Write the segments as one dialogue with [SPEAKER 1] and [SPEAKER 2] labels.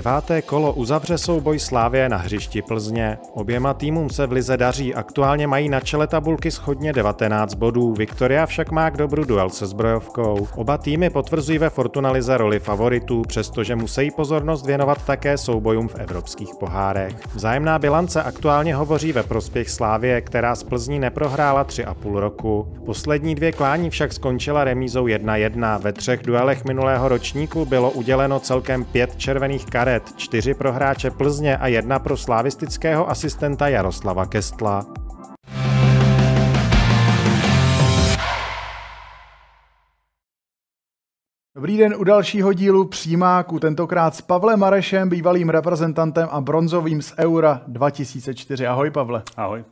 [SPEAKER 1] Deváté kolo uzavře souboj Slávě na hřišti Plzně. Oběma týmům se v Lize daří, aktuálně mají na čele tabulky schodně 19 bodů, Viktoria však má k dobru duel se zbrojovkou. Oba týmy potvrzují ve Fortuna Lize roli favoritů, přestože musí pozornost věnovat také soubojům v evropských pohárech. Vzájemná bilance aktuálně hovoří ve prospěch Slávě, která z Plzní neprohrála 3,5 roku. Poslední dvě klání však skončila remízou 1-1. Ve třech duelech minulého ročníku bylo uděleno celkem pět červených karet, čtyři pro hráče Plzně a jedna pro slavistického asistenta Jaroslava Kestla.
[SPEAKER 2] Dobrý den u dalšího dílu Přímáku, tentokrát s Pavlem Marešem, bývalým reprezentantem a bronzovým z Eura 2004. Ahoj Pavle.
[SPEAKER 3] Ahoj.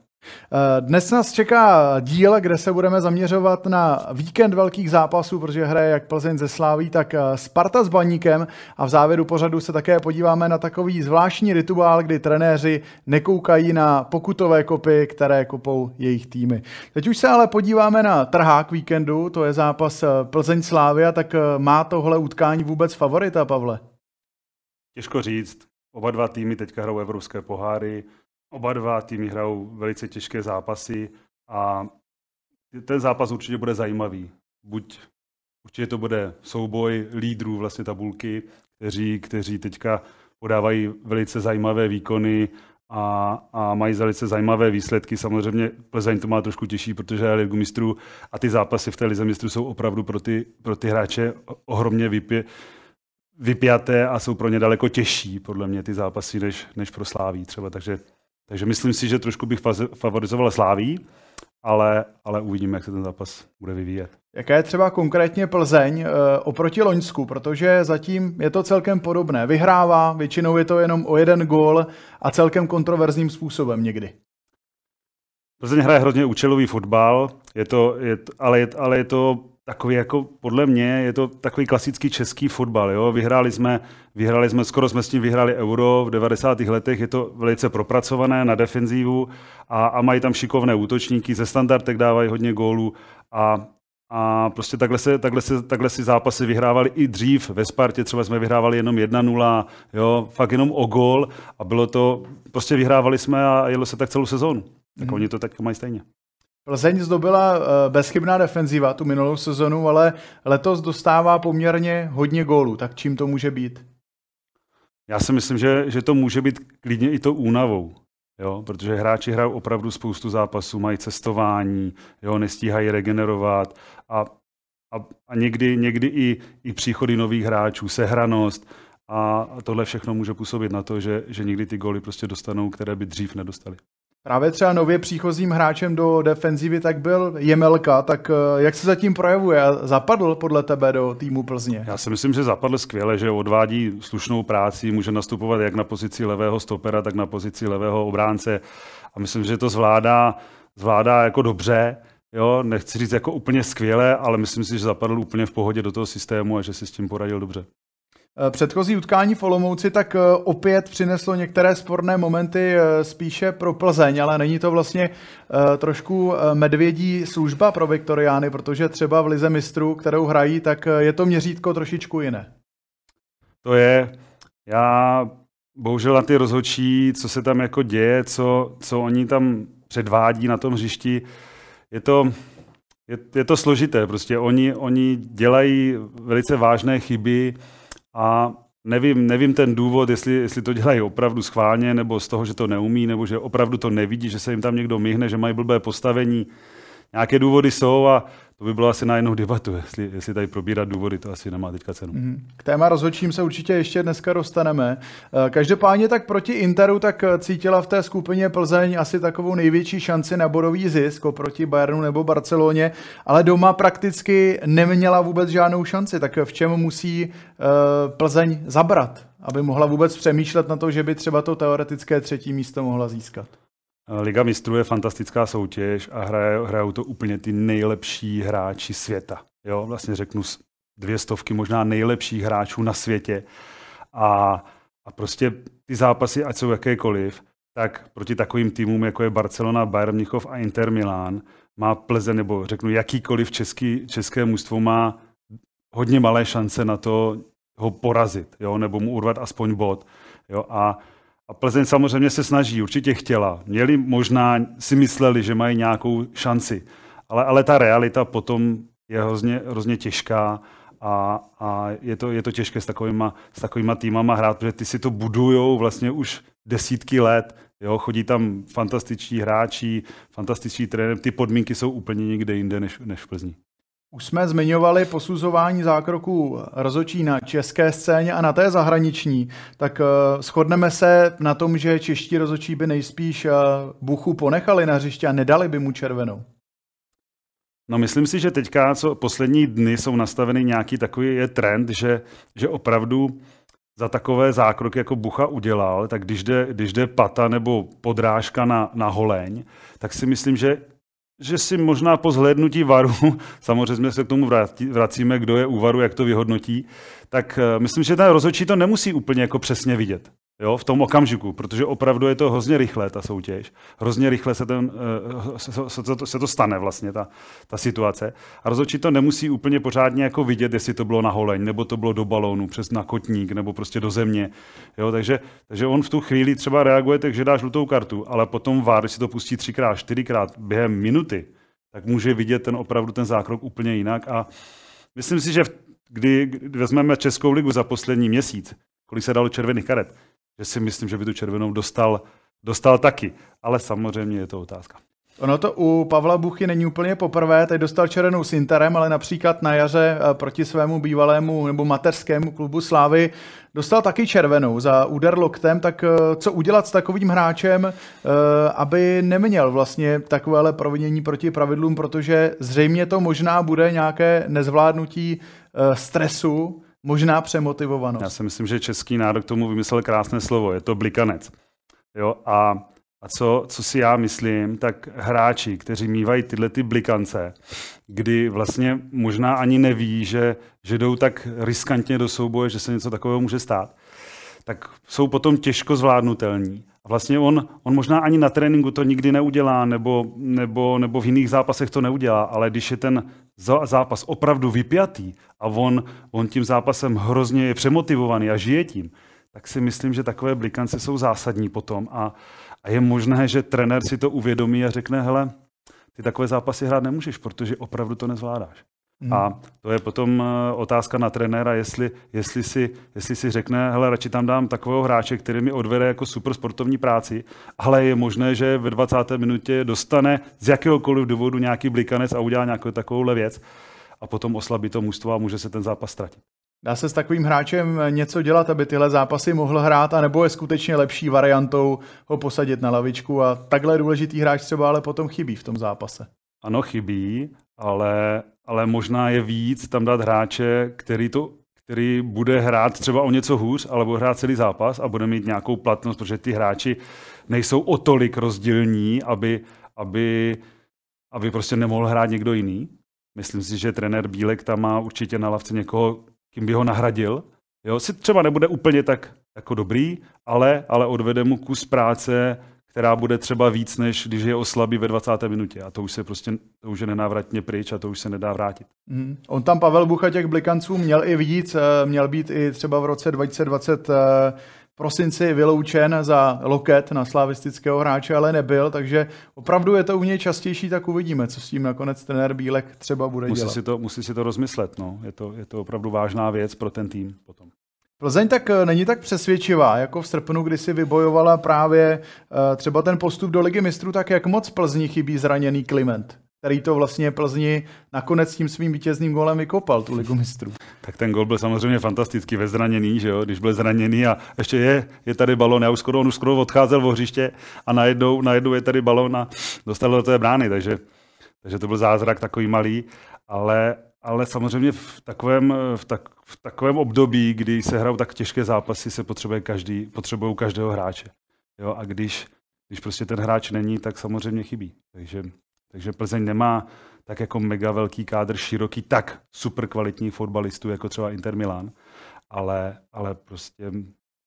[SPEAKER 2] Eh, dnes nás čeká díl, kde se budeme zaměřovat na víkend velkých zápasů, protože hraje jak Plzeň ze Sláví, tak eh, Sparta s Baníkem a v závěru pořadu se také podíváme na takový zvláštní rituál, kdy trenéři nekoukají na pokutové kopy, které kopou jejich týmy. Teď už se ale podíváme na trhák víkendu, to je zápas eh, Plzeň Slávia, tak má tohle utkání vůbec favorita, Pavle?
[SPEAKER 3] Těžko říct. Oba dva týmy teďka hrajou evropské poháry, Oba dva týmy hrajou velice těžké zápasy a ten zápas určitě bude zajímavý. Buď určitě to bude souboj lídrů vlastně tabulky, kteří, kteří teďka podávají velice zajímavé výkony a, a mají velice zajímavé výsledky. Samozřejmě Plzeň to má trošku těžší, protože je ligu mistrů a ty zápasy v té lize mistrů jsou opravdu pro ty, pro ty hráče ohromně vypě, vypjaté a jsou pro ně daleko těžší, podle mě, ty zápasy, než, než pro Sláví třeba. Takže takže myslím si, že trošku bych favorizoval Sláví, ale, ale uvidíme, jak se ten zápas bude vyvíjet.
[SPEAKER 2] Jaká je třeba konkrétně Plzeň uh, oproti Loňsku, protože zatím je to celkem podobné. Vyhrává, většinou je to jenom o jeden gól a celkem kontroverzním způsobem někdy.
[SPEAKER 3] Plzeň hraje hrozně účelový fotbal, je to, je, ale, je, ale je to takový jako, podle mě, je to takový klasický český fotbal. Jo? Vyhráli jsme, vyhráli jsme, skoro jsme s tím vyhráli euro v 90. letech, je to velice propracované na defenzívu a, a mají tam šikovné útočníky, ze standardek dávají hodně gólů a, a prostě takhle, se, takhle, se, takhle si zápasy vyhrávali i dřív. Ve Spartě třeba jsme vyhrávali jenom 1-0, jo, fakt jenom o gól a bylo to, prostě vyhrávali jsme a jelo se tak celou sezónu. Tak mm. oni to tak mají stejně.
[SPEAKER 2] Plzeň zdobila eh, bezchybná defenziva tu minulou sezonu, ale letos dostává poměrně hodně gólů. Tak čím to může být?
[SPEAKER 3] Já si myslím, že, že to může být klidně i to únavou. Jo, protože hráči hrají opravdu spoustu zápasů, mají cestování, jo, nestíhají regenerovat a, a, a někdy, někdy i, i příchody nových hráčů, sehranost a, a tohle všechno může působit na to, že, že někdy ty góly prostě dostanou, které by dřív nedostali.
[SPEAKER 2] Právě třeba nově příchozím hráčem do defenzivy tak byl Jemelka, tak eh, jak se zatím projevuje? Zapadl podle tebe do týmu Plzně?
[SPEAKER 3] Já si myslím, že zapadl skvěle, že odvádí slušnou práci, může nastupovat jak na pozici levého stopera, tak na pozici levého obránce a myslím, že to zvládá, zvládá jako dobře. Jo, nechci říct jako úplně skvěle, ale myslím si, že zapadl úplně v pohodě do toho systému a že si s tím poradil dobře.
[SPEAKER 2] Eh, předchozí utkání v Olomouci tak eh, opět přineslo některé sporné momenty eh, spíše pro Plzeň, ale není to vlastně trošku medvědí služba pro Viktoriány, protože třeba v Lize mistrů, kterou hrají, tak je to měřítko trošičku jiné.
[SPEAKER 3] To je, já bohužel na ty rozhodčí, co se tam jako děje, co, co oni tam předvádí na tom hřišti, je to, je, je to složité. Prostě oni, oni dělají velice vážné chyby, a nevím, nevím ten důvod, jestli, jestli to dělají opravdu schválně, nebo z toho, že to neumí, nebo že opravdu to nevidí, že se jim tam někdo myhne, že mají blbé postavení. Nějaké důvody jsou a to by bylo asi na jinou debatu, jestli, jestli tady probírat důvody, to asi nemá teďka cenu.
[SPEAKER 2] Mhm. K téma rozhodčím se určitě ještě dneska dostaneme. Eh, každopádně tak proti Interu tak eh, cítila v té skupině Plzeň asi takovou největší šanci na bodový zisk proti Bayernu nebo Barceloně, ale doma prakticky neměla vůbec žádnou šanci. Tak v čem musí eh, Plzeň zabrat, aby mohla vůbec přemýšlet na to, že by třeba to teoretické třetí místo mohla získat?
[SPEAKER 3] Liga mistrů je fantastická soutěž a hraje, hrajou to úplně ty nejlepší hráči světa. Jo, vlastně řeknu dvě stovky možná nejlepších hráčů na světě. A, a prostě ty zápasy, ať jsou jakékoliv, tak proti takovým týmům, jako je Barcelona, Bayern Mnichov a Inter Milan, má Plze, nebo řeknu jakýkoliv český, české mužstvo má hodně malé šance na to ho porazit, jo, nebo mu urvat aspoň bod. Jo, a, a Plzeň samozřejmě se snaží, určitě chtěla. Měli možná, si mysleli, že mají nějakou šanci, ale, ale ta realita potom je hrozně, hrozně těžká a, a je, to, je to těžké s takovýma, s takovýma týmama hrát, protože ty si to budujou vlastně už desítky let, jo, chodí tam fantastiční hráči, fantastiční trenér, ty podmínky jsou úplně někde jinde než, než v Plzni.
[SPEAKER 2] Už jsme zmiňovali posuzování zákroků rozočí na české scéně a na té zahraniční, tak uh, shodneme se na tom, že čeští rozočí by nejspíš uh, Buchu ponechali na hřiště a nedali by mu červenou.
[SPEAKER 3] No myslím si, že teďka, co poslední dny jsou nastaveny nějaký takový je trend, že, že opravdu za takové zákroky, jako Bucha udělal, tak když jde, když jde pata nebo podrážka na, na holeň, tak si myslím, že že si možná po zhlédnutí varu, samozřejmě se k tomu vracíme, kdo je u varu, jak to vyhodnotí, tak eh, myslím, že ten rozhodčí to nemusí úplně jako přesně vidět jo, v tom okamžiku, protože opravdu je to hrozně rychle, ta soutěž. Hrozně rychle se, ten, eh, se, se, to, se to stane vlastně, ta, ta situace. A rozhodčí to nemusí úplně pořádně jako vidět, jestli to bylo na holeň, nebo to bylo do balónu, přes na kotník, nebo prostě do země. Jo, takže, takže on v tu chvíli třeba reaguje takže dá žlutou kartu, ale potom VAR, když si to pustí třikrát, čtyřikrát během minuty, tak může vidět ten opravdu ten zákrok úplně jinak. A myslím si, že kdy vezmeme Českou ligu za poslední měsíc, kolik se dalo červených karet, že si myslím, že by tu červenou dostal, dostal taky. Ale samozřejmě je to otázka.
[SPEAKER 2] Ono to u Pavla Buchy není úplně poprvé, teď dostal červenou s Interem, ale například na jaře eh, proti svému bývalému nebo mateřskému klubu Slávy dostal taky červenou za úder loktem, tak eh, co udělat s takovým hráčem, eh, aby neměl vlastně takovéhle provinění proti pravidlům, protože zřejmě to možná bude nějaké nezvládnutí stresu, možná přemotivovanost.
[SPEAKER 3] Já si myslím, že český národ k tomu vymyslel krásné slovo, je to blikanec. Jo, a, a co, co si já myslím, tak hráči, kteří mývají tyhle ty blikance, kdy vlastně možná ani neví, že, že jdou tak riskantně do souboje, že se něco takového může stát, tak jsou potom těžko zvládnutelní. A vlastně on, on možná ani na tréninku to nikdy neudělá, nebo, nebo, nebo v jiných zápasech to neudělá, ale když je ten zápas opravdu vypjatý a on, on tím zápasem hrozně je přemotivovaný a žije tím, tak si myslím, že takové blikance jsou zásadní potom a, a je možné, že trenér si to uvědomí a řekne, hele, ty takové zápasy hrát nemůžeš, protože opravdu to nezvládáš. Hmm. A to je potom eh, otázka na trenéra, jestli, jestli, si, jestli si řekne, hele, radši tam dám takového hráče, který mi odvede jako super sportovní práci, ale je možné, že ve 20. minutě dostane z jakéhokoliv důvodu nějaký blikanec a udělá nějakou takovou věc a potom oslabí to mužstvo a může se ten zápas ztratit.
[SPEAKER 2] Dá se s takovým hráčem něco dělat, aby tyhle zápasy mohl hrát, anebo je skutečně lepší variantou ho posadit na lavičku a takhle důležitý hráč třeba ale potom chybí v tom zápase?
[SPEAKER 3] Ano, chybí, ale, ale možná je víc tam dát hráče, který, to, který bude hrát třeba o něco hůř, ale bude hrát celý zápas a bude mít nějakou platnost, protože ty hráči nejsou o tolik rozdílní, aby, aby, aby prostě nemohl hrát někdo jiný. Myslím si, že trenér Bílek tam má určitě na lavce někoho, kým by ho nahradil. Jo, si třeba nebude úplně tak jako dobrý, ale, ale odvede mu kus práce, která bude třeba víc, než když je oslabí ve 20. minutě. A to už se prostě to už je nenávratně pryč a to už se nedá vrátit.
[SPEAKER 2] Mm. On tam Pavel Bucha těch blikanců měl i víc, eh, měl být i třeba v roce 2020 eh, prosinci vyloučen za loket na slavistického hráče, ale nebyl, takže opravdu je to u něj častější, tak uvidíme, co s tím nakonec trenér Bílek třeba bude
[SPEAKER 3] musí
[SPEAKER 2] dělat.
[SPEAKER 3] Si to, musí si to rozmyslet, no. je, to, je to opravdu vážná věc pro ten tým potom.
[SPEAKER 2] Plzeň tak eh, není tak přesvědčivá, jako v srpnu, kdy si vybojovala právě uh, třeba ten postup do ligy mistrů, tak jak moc Plzni chybí zraněný Kliment, který to vlastně Plzni nakonec tím svým vítězným golem vykopal, tu ligu mistrů.
[SPEAKER 3] Tak ten gol byl samozřejmě fantastický ve zraněný, že jo? když byl zraněný a ještě je, je tady balon, já už skoro, on už skoro odcházel v hřiště a najednou, najednou je tady balon a dostal do té brány, takže, takže to byl zázrak takový malý, ale, ale samozřejmě v takovém, v, tak, v takovém období, kdy se hrajou tak těžké zápasy, se potřebuje každý, potřebují každého hráče. Jo? A když, když prostě ten hráč není, tak samozřejmě chybí. Takže, takže Plzeň nemá tak jako mega velký kádr, široký, tak super kvalitní fotbalistů, jako třeba Inter Milan, ale, ale prostě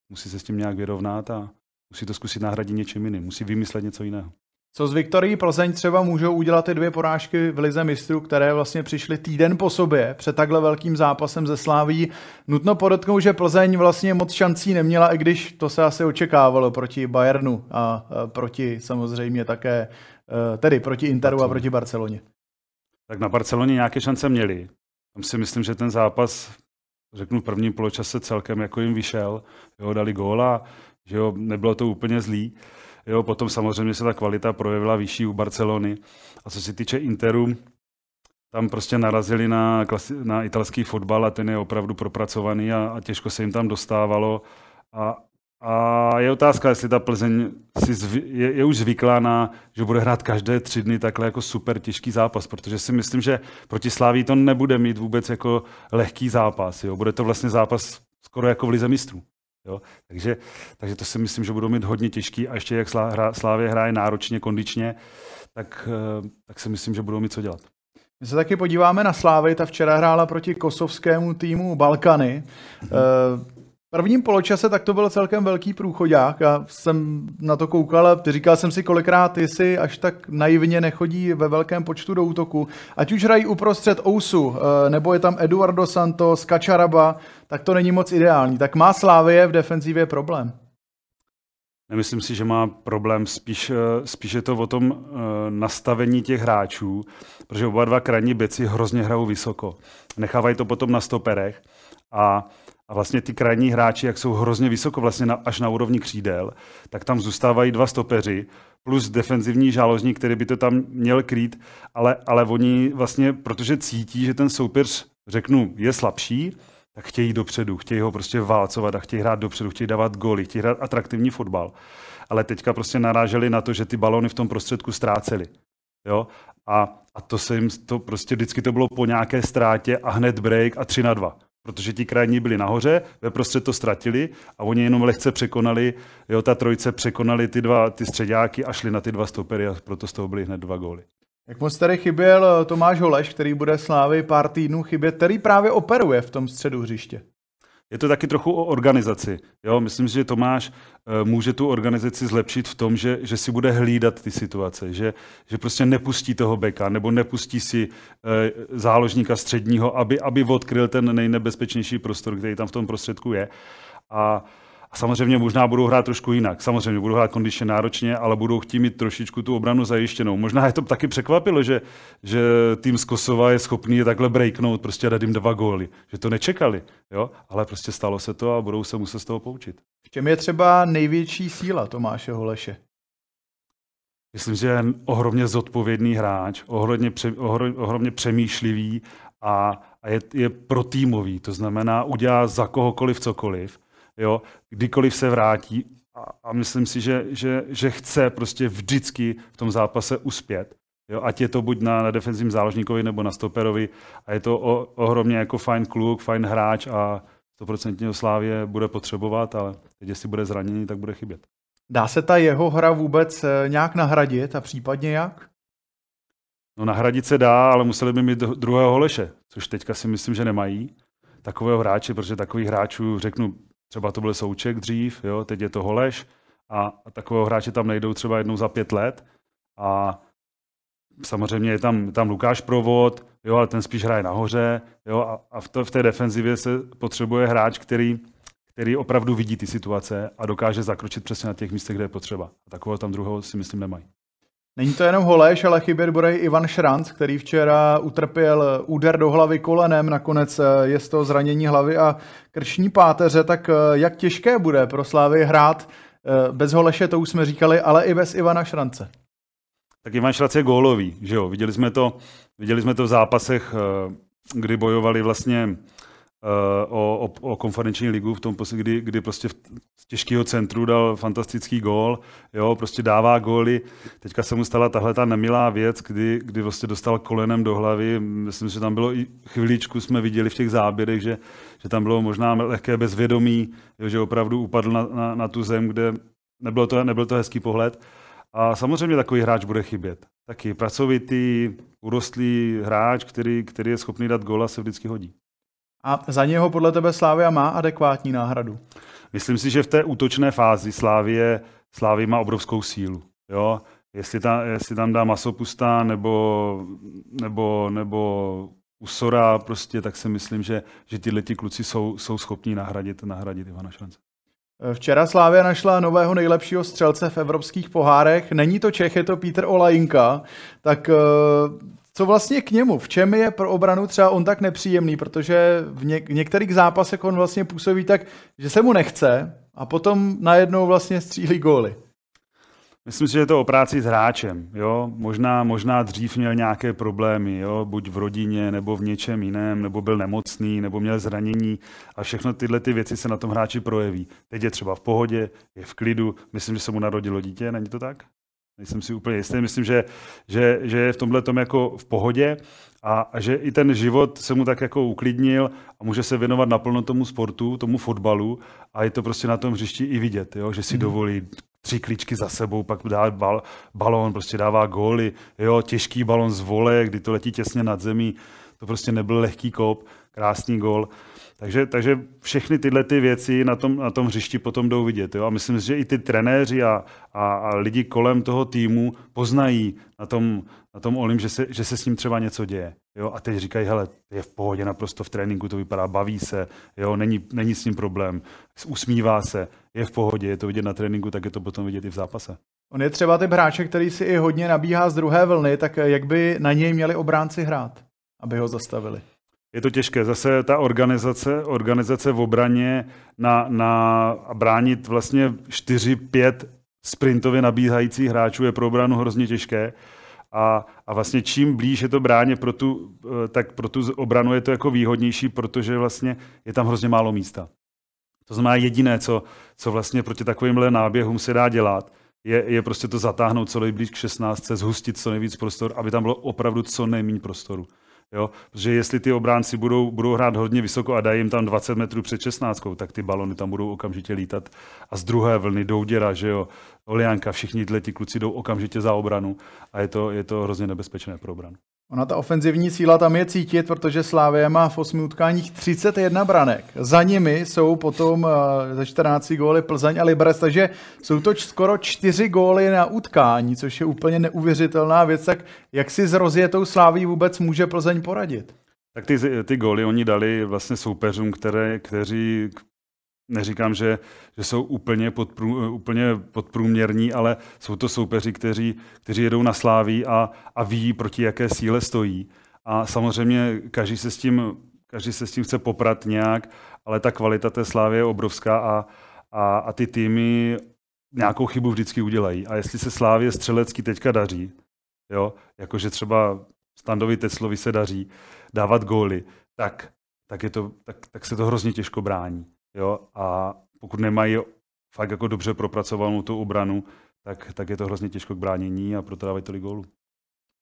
[SPEAKER 3] musí se s tím nějak vyrovnat a musí to zkusit nahradit něčím jiným, musí vymyslet něco jiného.
[SPEAKER 2] Co z Viktorií Plzeň třeba můžou udělat ty dvě porážky v Lize mistrů, které vlastně přišly týden po sobě před takhle velkým zápasem ze Sláví. Nutno podotknout, že Plzeň vlastně moc šancí neměla, i když to se asi očekávalo proti Bayernu a proti samozřejmě také, e, tedy proti Interu a proti Barceloně.
[SPEAKER 3] Tak na Barceloně nějaké šance měli. Tam si myslím, že ten zápas, řeknu v prvním poločase celkem jako jim vyšel. Jo, dali góla, že jo, nebylo to úplně zlý. Jo, potom samozřejmě se ta kvalita projevila vyšší u Barcelony. A co se týče Interu, tam prostě narazili na, klasi- na italský fotbal a ten je opravdu propracovaný a, a těžko se jim tam dostávalo. A, a je otázka, jestli ta Plzeň si zvy, je, je už zvyklá na, že bude hrát každé tři dny takhle jako super těžký zápas, protože si myslím, že proti Sláví to nebude mít vůbec jako lehký zápas. Jo? Bude to vlastně zápas skoro jako v Lize mistrů. Jo? Takže, takže to si myslím, že budou mít hodně těžký a ještě jak Slávě hraje náročně, kondičně, tak, eh, tak si myslím, že budou mít co dělat.
[SPEAKER 2] My se taky podíváme na Slávy, ta včera hrála proti kosovskému týmu Balkany. Mm-hmm prvním poločase tak to byl celkem velký průchodák. Já jsem na to koukal a říkal jsem si kolikrát, jestli až tak naivně nechodí ve velkém počtu do útoku. Ať už hrají uprostřed Ousu, eh, nebo je tam Eduardo Santos, Kačaraba, tak to není moc ideální. Tak má Slávie v defenzivě problém?
[SPEAKER 3] Nemyslím si, že má problém, spíš, eh, spíš je to o tom uh, nastavení těch hráčů, protože oba dva krajní beci hrozně hrajou vysoko. Nechávají to potom na stoperech a a vlastně ty krajní hráči, jak jsou hrozně vysoko, vlastně na, až na úrovni křídel, tak tam zůstávají dva stopeři, plus defenzivní žáložník, který by to tam měl krýt, ale, ale oni vlastně, protože cítí, že ten soupeř, řeknu, je slabší, tak chtějí dopředu, chtějí ho prostě válcovat a chtějí hrát dopředu, chtějí dávat góly, chtějí hrát atraktivní fotbal. Ale teďka prostě naráželi na to, že ty balony v tom prostředku ztráceli. Jo? A, a to se jim, to prostě vždycky to bylo po nějaké ztrátě a hned break a 3 na 2 protože ti krajní byli nahoře, ve prostřed to ztratili a oni jenom lehce překonali, jo, ta trojice překonali ty dva ty středáky a šli na ty dva stopery a proto z toho byly hned dva góly.
[SPEAKER 2] Jak moc tady chyběl eh, Tomáš Holeš, který bude slávy pár týdnů chybět, který právě operuje v tom středu hřiště?
[SPEAKER 3] Je to taky trochu o organizaci. Jo? Myslím že Tomáš eh, může tu organizaci zlepšit v tom, že, že si bude hlídat ty situace, že, že prostě nepustí toho beka nebo nepustí si eh, záložníka středního, aby, aby odkryl ten nejnebezpečnější prostor, který tam v tom prostředku je. A, a samozřejmě možná budou hrát trošku jinak. Samozřejmě budou hrát kondičně náročně, ale budou chtít mít trošičku tu obranu zajištěnou. Možná je to taky překvapilo, že, že tým z Kosova je schopný je takhle breaknout, prostě dát jim dva góly. Že to nečekali, jo? ale prostě stalo se to a budou se muset z toho poučit.
[SPEAKER 2] V čem je třeba největší síla Tomáše Holeše?
[SPEAKER 3] Myslím, že je ohromně zodpovědný hráč, ohromně, pře, ohromně přemýšlivý a, a je, je protýmový. To znamená, udělá za kohokoliv cokoliv jo, kdykoliv se vrátí a, a myslím si, že, že, že chce prostě vždycky v tom zápase uspět. Jo, ať je to buď na, na defenzivním záložníkovi nebo na stoperovi a je to o, ohromně jako fajn kluk, fajn hráč a 100% Slávě bude potřebovat, ale teď jestli bude zraněný, tak bude chybět.
[SPEAKER 2] Dá se ta jeho hra vůbec eh, nějak nahradit a případně jak?
[SPEAKER 3] No nahradit se dá, ale museli by mít druhého Holeše, což teďka si myslím, že nemají takového hráče, protože takových hráčů, řeknu, Třeba to byl Souček dřív, jo, teď je to Holeš a, a takového hráče tam nejdou třeba jednou za pět let. A samozřejmě je tam, tam Lukáš Provod, jo, ale ten spíš hraje nahoře. Jo, a, a v, to, v té defenzivě se potřebuje hráč, který, který opravdu vidí ty situace a dokáže zakročit přesně na těch místech, kde je potřeba. A takového tam druhého si myslím nemají.
[SPEAKER 2] Není to jenom Holeš, ale chybět bude i Ivan Šranc, který včera utrpěl úder do hlavy kolenem, nakonec eh, je z toho zranění hlavy a krční páteře, tak eh, jak těžké bude pro Slávy hrát eh, bez Holeše, to už jsme říkali, ale i bez Ivana Šrance.
[SPEAKER 3] Tak Ivan Šranc je gólový, že jo? Viděli jsme to, viděli jsme to v zápasech, kdy bojovali vlastně o, o, o konferenční ligu v tom, kdy, kdy prostě v těžkého centru dal fantastický gól, jo, prostě dává góly. Teďka se mu stala tahle ta nemilá věc, kdy, kdy prostě dostal kolenem do hlavy. Myslím, že tam bylo i chviličku, jsme viděli v těch záběrech, že, že tam bylo možná lehké bezvědomí, že opravdu upadl na, na, na tu zem, kde nebylo to, nebyl to hezký pohled. A samozřejmě takový hráč bude chybět. Taky pracovitý, urostlý hráč, který, který je schopný dát góla, se vždycky hodí.
[SPEAKER 2] A za něho podle tebe Slávia má adekvátní náhradu?
[SPEAKER 3] Myslím si, že v té útočné fázi Slávie, Slávie má obrovskou sílu. Jo? Jestli, ta, jestli tam dá masopustá nebo, nebo, nebo Usora, prostě, tak si myslím, že, že tyhle ti kluci jsou, jsou schopní nahradit, nahradit Ivana Šance.
[SPEAKER 2] Včera Slávia našla nového nejlepšího střelce v evropských pohárech. Není to Čech, je to Peter Olajinka. Tak eh, co vlastně k němu? V čem je pro obranu třeba on tak nepříjemný? Protože v, něk- v některých zápasech on vlastně působí tak, že se mu nechce a potom najednou vlastně střílí góly.
[SPEAKER 3] Myslím si, že je to o práci s hráčem. Jo? Možná, možná dřív měl nějaké problémy, jo? buď v rodině, nebo v něčem jiném, nebo byl nemocný, nebo měl zranění a všechno tyhle ty věci se na tom hráči projeví. Teď je třeba v pohodě, je v klidu, myslím, že se mu narodilo dítě, není to tak? Nejsem si úplně jistý, myslím, že, že, že je v tomhle tom jako v pohodě a, a že i ten život se mu tak jako uklidnil a může se věnovat naplno tomu sportu, tomu fotbalu a je to prostě na tom hřišti i vidět, jo? že si mm. dovolí tři klíčky za sebou, pak dá bal, balón, prostě dává góly, jo, těžký balon z vole, kdy to letí těsně nad zemí, to prostě nebyl lehký kop, krásný gól. Takže, takže všechny tyhle ty věci na tom, na tom hřišti potom jdou vidět. Jo? A myslím si, že i ty trenéři a, a, a lidi kolem toho týmu poznají na tom, na tom Olim, že se, že se s ním třeba něco děje. Jo? A teď říkají, hele, je v pohodě naprosto v tréninku, to vypadá, baví se, jo? Není, není s ním problém, usmívá se, je v pohodě, je to vidět na tréninku, tak je to potom vidět i v zápase.
[SPEAKER 2] On je třeba typ hráče, který si i hodně nabíhá z druhé vlny, tak jak by na něj měli obránci hrát, aby ho zastavili?
[SPEAKER 3] Je to těžké. Zase ta organizace, organizace v obraně na, na bránit vlastně 4-5 sprintově nabíhajících hráčů je pro obranu hrozně těžké. A, a vlastně čím blíž je to bráně pro tu, eh, tak pro tu obranu je to jako výhodnější, protože vlastně je tam hrozně málo místa. To znamená jediné, co, co vlastně proti takovýmhle náběhům se dá dělat, je, je prostě to zatáhnout co nejblíž k 16, zhustit co nejvíc prostor, aby tam bylo opravdu co nejméně prostoru. Jo? Protože jestli ty obránci budou, budou hrát hodně vysoko a dají jim tam 20 metrů před 16, tak ty balony tam budou okamžitě lítat. A z druhé vlny Douděra, že jo, Olianka, všichni tyhle ty kluci jdou okamžitě za obranu a je to, je to hrozně nebezpečné pro obranu.
[SPEAKER 2] Ona ta ofenzivní síla tam je cítit, protože Slávě má v 8 utkáních 31 branek. Za nimi jsou potom eh, ze 14 góly Plzeň a Liberec, takže jsou to skoro 4 góly na utkání, což je úplně neuvěřitelná věc. Tak jak si s rozjetou Sláví vůbec může Plzeň poradit?
[SPEAKER 3] Tak ty, ty góly oni dali vlastně soupeřům, které, kteří neříkám, že, že jsou úplně, podprů, úplně podprůměrní, ale jsou to soupeři, kteří, kteří jedou na sláví a, a ví, proti jaké síle stojí. A samozřejmě každý se s tím, každý se s tím chce poprat nějak, ale ta kvalita té slávy je obrovská a, a, a ty týmy nějakou chybu vždycky udělají. A jestli se Slávě střelecky teďka daří, jo, jakože třeba Standovi Teclovi se daří dávat góly, tak, tak, je to, tak, tak se to hrozně těžko brání. Jo? A pokud nemají fakt jako dobře propracovanou tu obranu, tak, tak je to hrozně těžko k bránění a proto dávají tolik gólů.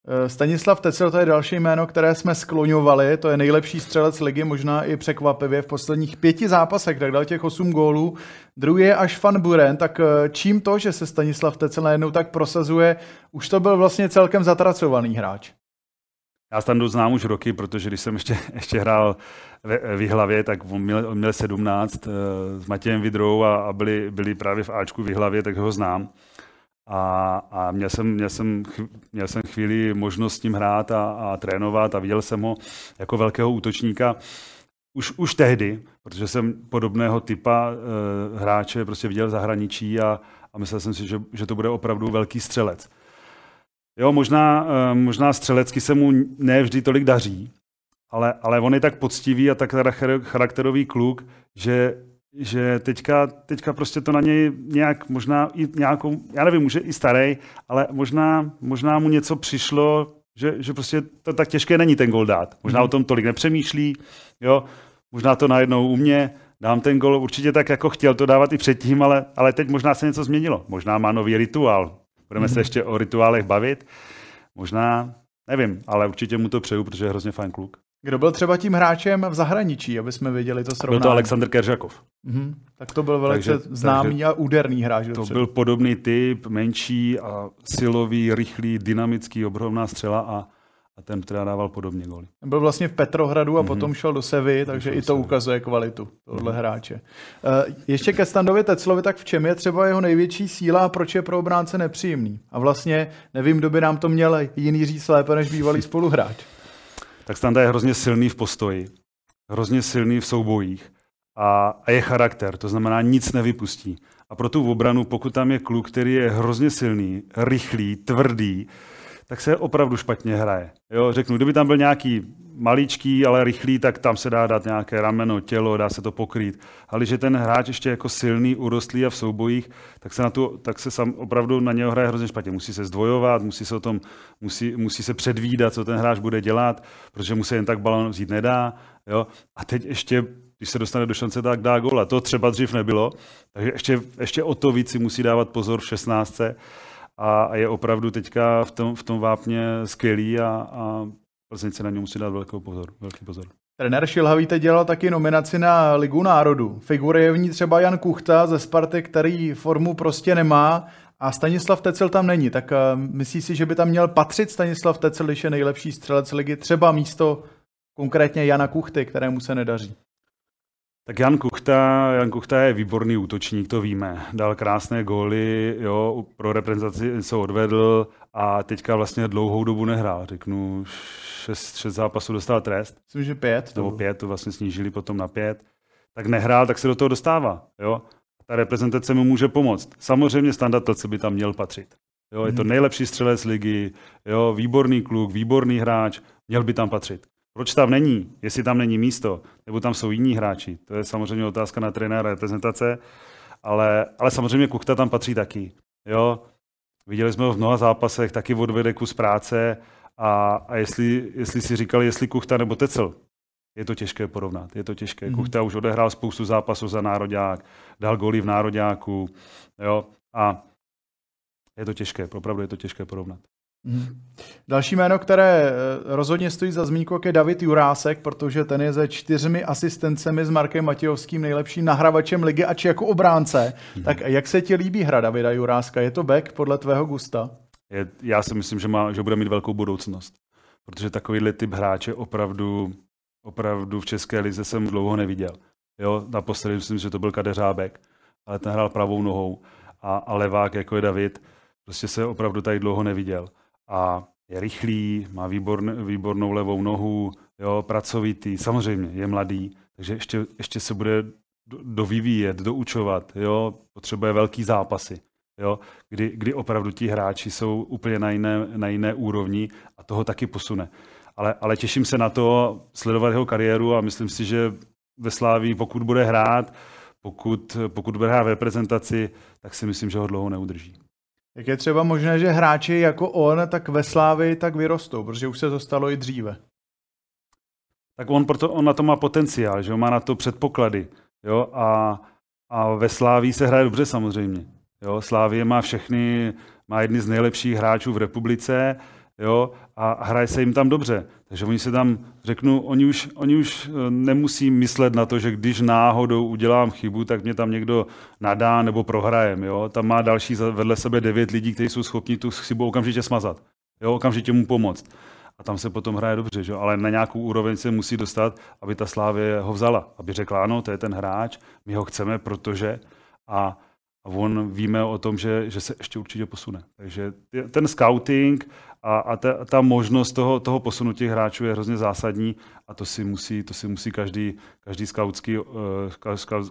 [SPEAKER 2] Eh, Stanislav Tecel, to je další jméno, které jsme skloňovali, to je nejlepší střelec ligy, možná i překvapivě v posledních pěti zápasech, tak dal těch osm gólů. Druhý je až Van Buren, tak eh, čím to, že se Stanislav Tecel najednou tak prosazuje, už to byl vlastně celkem zatracovaný hráč.
[SPEAKER 3] Já Standu znám už roky, protože když jsem ještě, ještě hrál ve Vyhlavě, tak on měl, on měl 17 uh, s Matějem Vidrou a, a byli, byli právě v Ačku Vyhlavě, tak ho znám. A, a měl, jsem, měl, jsem, měl jsem chvíli možnost s ním hrát a, a trénovat a viděl jsem ho jako velkého útočníka už, už tehdy, protože jsem podobného typa uh, hráče prostě viděl v zahraničí a, a myslel jsem si, že, že to bude opravdu velký střelec. Jo, možná, uh, možná střelecky se mu ne vždy tolik daří, ale, ale on je tak poctivý a tak charakterový kluk, že, že teďka, teďka prostě to na něj nějak, možná i nějakou, já nevím, může i starý, ale možná, možná mu něco přišlo, že, že prostě to tak těžké není ten gol dát. Možná mm. o tom tolik nepřemýšlí, jo, možná to najednou u mě, dám ten gol určitě tak, jako chtěl to dávat i předtím, ale, ale teď možná se něco změnilo. Možná má nový rituál. Budeme mm. se ještě o rituálech bavit. Možná, nevím, ale určitě mu to přeju, protože je hrozně fajn kluk.
[SPEAKER 2] Kdo byl třeba tím hráčem v zahraničí, aby jsme věděli to srovnání?
[SPEAKER 3] Byl to Aleksandr Keržakov.
[SPEAKER 2] Mm-hmm. Tak to byl velice takže, známý takže a úderný hráč.
[SPEAKER 3] To byl podobný typ, menší a silový, rychlý, dynamický, obrovná střela a, a ten teda dával podobně góly.
[SPEAKER 2] Byl vlastně v Petrohradu a mm-hmm. potom šel do Sevy, takže i to ukazuje kvalitu tohle mm-hmm. hráče. Uh, ještě ke Standovi Teclovi, tak v čem je třeba jeho největší síla a proč je pro obránce nepříjemný? A vlastně nevím, kdo by nám to měl jiný říct lépe než bývalý spoluhráč.
[SPEAKER 3] tak Standa je hrozně silný v postoji, hrozně silný v soubojích a, a je charakter, to znamená nic nevypustí. A pro tu obranu, pokud tam je kluk, který je hrozně silný, rychlý, tvrdý, tak se opravdu špatně hraje. Jo, řeknu, kdyby tam byl nějaký maličký, ale rychlý, tak tam se dá dát nějaké rameno, tělo, dá se to pokrýt. Ale že ten hráč ještě jako silný, urostlý a v soubojích, tak se, na to, tak se sam opravdu na něho hraje hrozně špatně. Musí se zdvojovat, musí se o tom, musí, musí se předvídat, co ten hráč bude dělat, protože mu se jen tak balon vzít nedá. Jo? A teď ještě když se dostane do šance, tak dá góla. To třeba dřív nebylo, takže ještě, ještě o to víc si musí dávat pozor v 16. A je opravdu teďka v tom, v tom vápně skvělý a, a Plzeň se na něj musí dát velký pozor. Velký pozor.
[SPEAKER 2] Trenér Šilhavý teď dělal taky nominaci na Ligu národů. Figuruje v ní třeba Jan Kuchta ze Sparty, který formu prostě nemá a Stanislav Tecel tam není. Tak uh, myslíš si, že by tam měl patřit Stanislav Tecel, když je nejlepší střelec ligy, třeba místo konkrétně Jana Kuchty, kterému se nedaří?
[SPEAKER 3] Tak Jan Kuchta, Jan Kuchta je výborný útočník, to víme. Dal krásné góly, jo, pro reprezentaci se odvedl a teďka vlastně dlouhou dobu nehrál. Řeknu, šest, šest zápasů dostal trest.
[SPEAKER 2] Myslím, že pět.
[SPEAKER 3] Nebo pět, to vlastně snížili potom na pět. Tak nehrál, tak se do toho dostává. Jo? Ta reprezentace mu může pomoct. Samozřejmě standard co by tam měl patřit. Jo, je to mhm. nejlepší střelec ligy, jo, výborný kluk, výborný hráč, měl by tam patřit. Proč tam není? Jestli tam není místo, nebo tam jsou jiní hráči. To je samozřejmě otázka na trenéra reprezentace, ale, ale samozřejmě Kuchta tam patří taky. Jo? Viděli jsme ho v mnoha zápasech, taky odvede kus práce a, a jestli, jestli si říkali, jestli Kuchta nebo Tecel, je to těžké porovnat. Je to těžké. Mm. Kuchta už odehrál spoustu zápasů za národák, dal goly v nároďáku, jo, a je to těžké, opravdu je to těžké porovnat.
[SPEAKER 2] Mm. Další jméno, které eh, rozhodně stojí za zmínku, je David Jurásek, protože ten je ze čtyřmi asistencemi s Markem Matějovským nejlepším nahravačem ligy, ač jako obránce. Mm. Tak jak se ti líbí hra Davida Juráska? Je to back podle tvého gusta?
[SPEAKER 3] Je, já si myslím, že, má, že bude mít velkou budoucnost, protože takovýhle typ hráče opravdu, opravdu v České lize jsem dlouho neviděl. Jo, naposledy myslím, že to byl Kadeřábek, ale ten hrál pravou nohou a, a levák, jako je David, prostě se opravdu tady dlouho neviděl a je rychlý, má výborn, výbornou levou nohu, jo, pracovitý, samozřejmě je mladý, takže ještě, ještě se bude dovyvíjet, doučovat, jo, potřebuje velký zápasy, jo, kdy, kdy opravdu ti hráči jsou úplně na jiné, na jiné úrovni a toho taky posune. Ale, ale těším se na to sledovat jeho kariéru a myslím si, že ve Slávii, pokud bude hrát, pokud, pokud bude hrát v reprezentaci, tak si myslím, že ho dlouho neudrží.
[SPEAKER 2] Jak je třeba možné, že hráči jako on, tak ve Slávi tak vyrostou, protože už se to stalo i dříve.
[SPEAKER 3] Tak on, proto, on na to má potenciál, že on má na to předpoklady. Jo? A, a ve Slávii se hraje dobře samozřejmě. Jo? Slávie má všechny, má jedny z nejlepších hráčů v republice, jo, a hraje se jim tam dobře. Takže oni se tam, řeknu, oni už, oni už eh, nemusí myslet na to, že když náhodou udělám chybu, tak mě tam někdo nadá nebo prohrajem. Jo. Tam má další vedle sebe devět lidí, kteří jsou schopni tu chybu okamžitě smazat. Jo, okamžitě mu pomoct. A tam se potom hraje dobře, že? ale na nějakou úroveň se musí dostat, aby ta Slávě ho vzala. Aby řekla, ano, to je ten hráč, my ho chceme, protože a a on víme o tom, že, že se ještě určitě posune. Takže ten scouting a, a ta, ta možnost toho, toho posunu těch hráčů je hrozně zásadní a to si musí, to si musí každý, každý skautský, uh,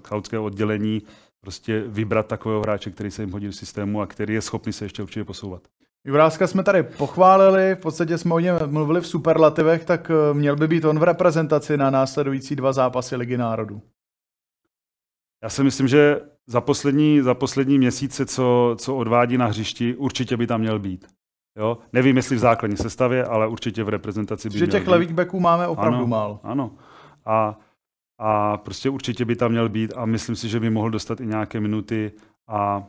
[SPEAKER 3] skautské oddělení prostě vybrat takového hráče, který se jim hodí do systému a který je schopný se ještě určitě posouvat.
[SPEAKER 2] Juráska jsme tady pochválili, v podstatě jsme o něm mluvili v superlativech, tak eh, měl by být on v reprezentaci na následující dva zápasy Ligy národů.
[SPEAKER 3] Já si myslím, že za poslední, za poslední měsíce, co, co odvádí na hřišti, určitě by tam měl být. Jo? Nevím, jestli v základní sestavě, ale určitě v reprezentaci by
[SPEAKER 2] Že těch levých backů máme opravdu
[SPEAKER 3] ano,
[SPEAKER 2] málo.
[SPEAKER 3] Ano. A, a prostě určitě by tam měl být a myslím si, že by mohl dostat i nějaké minuty a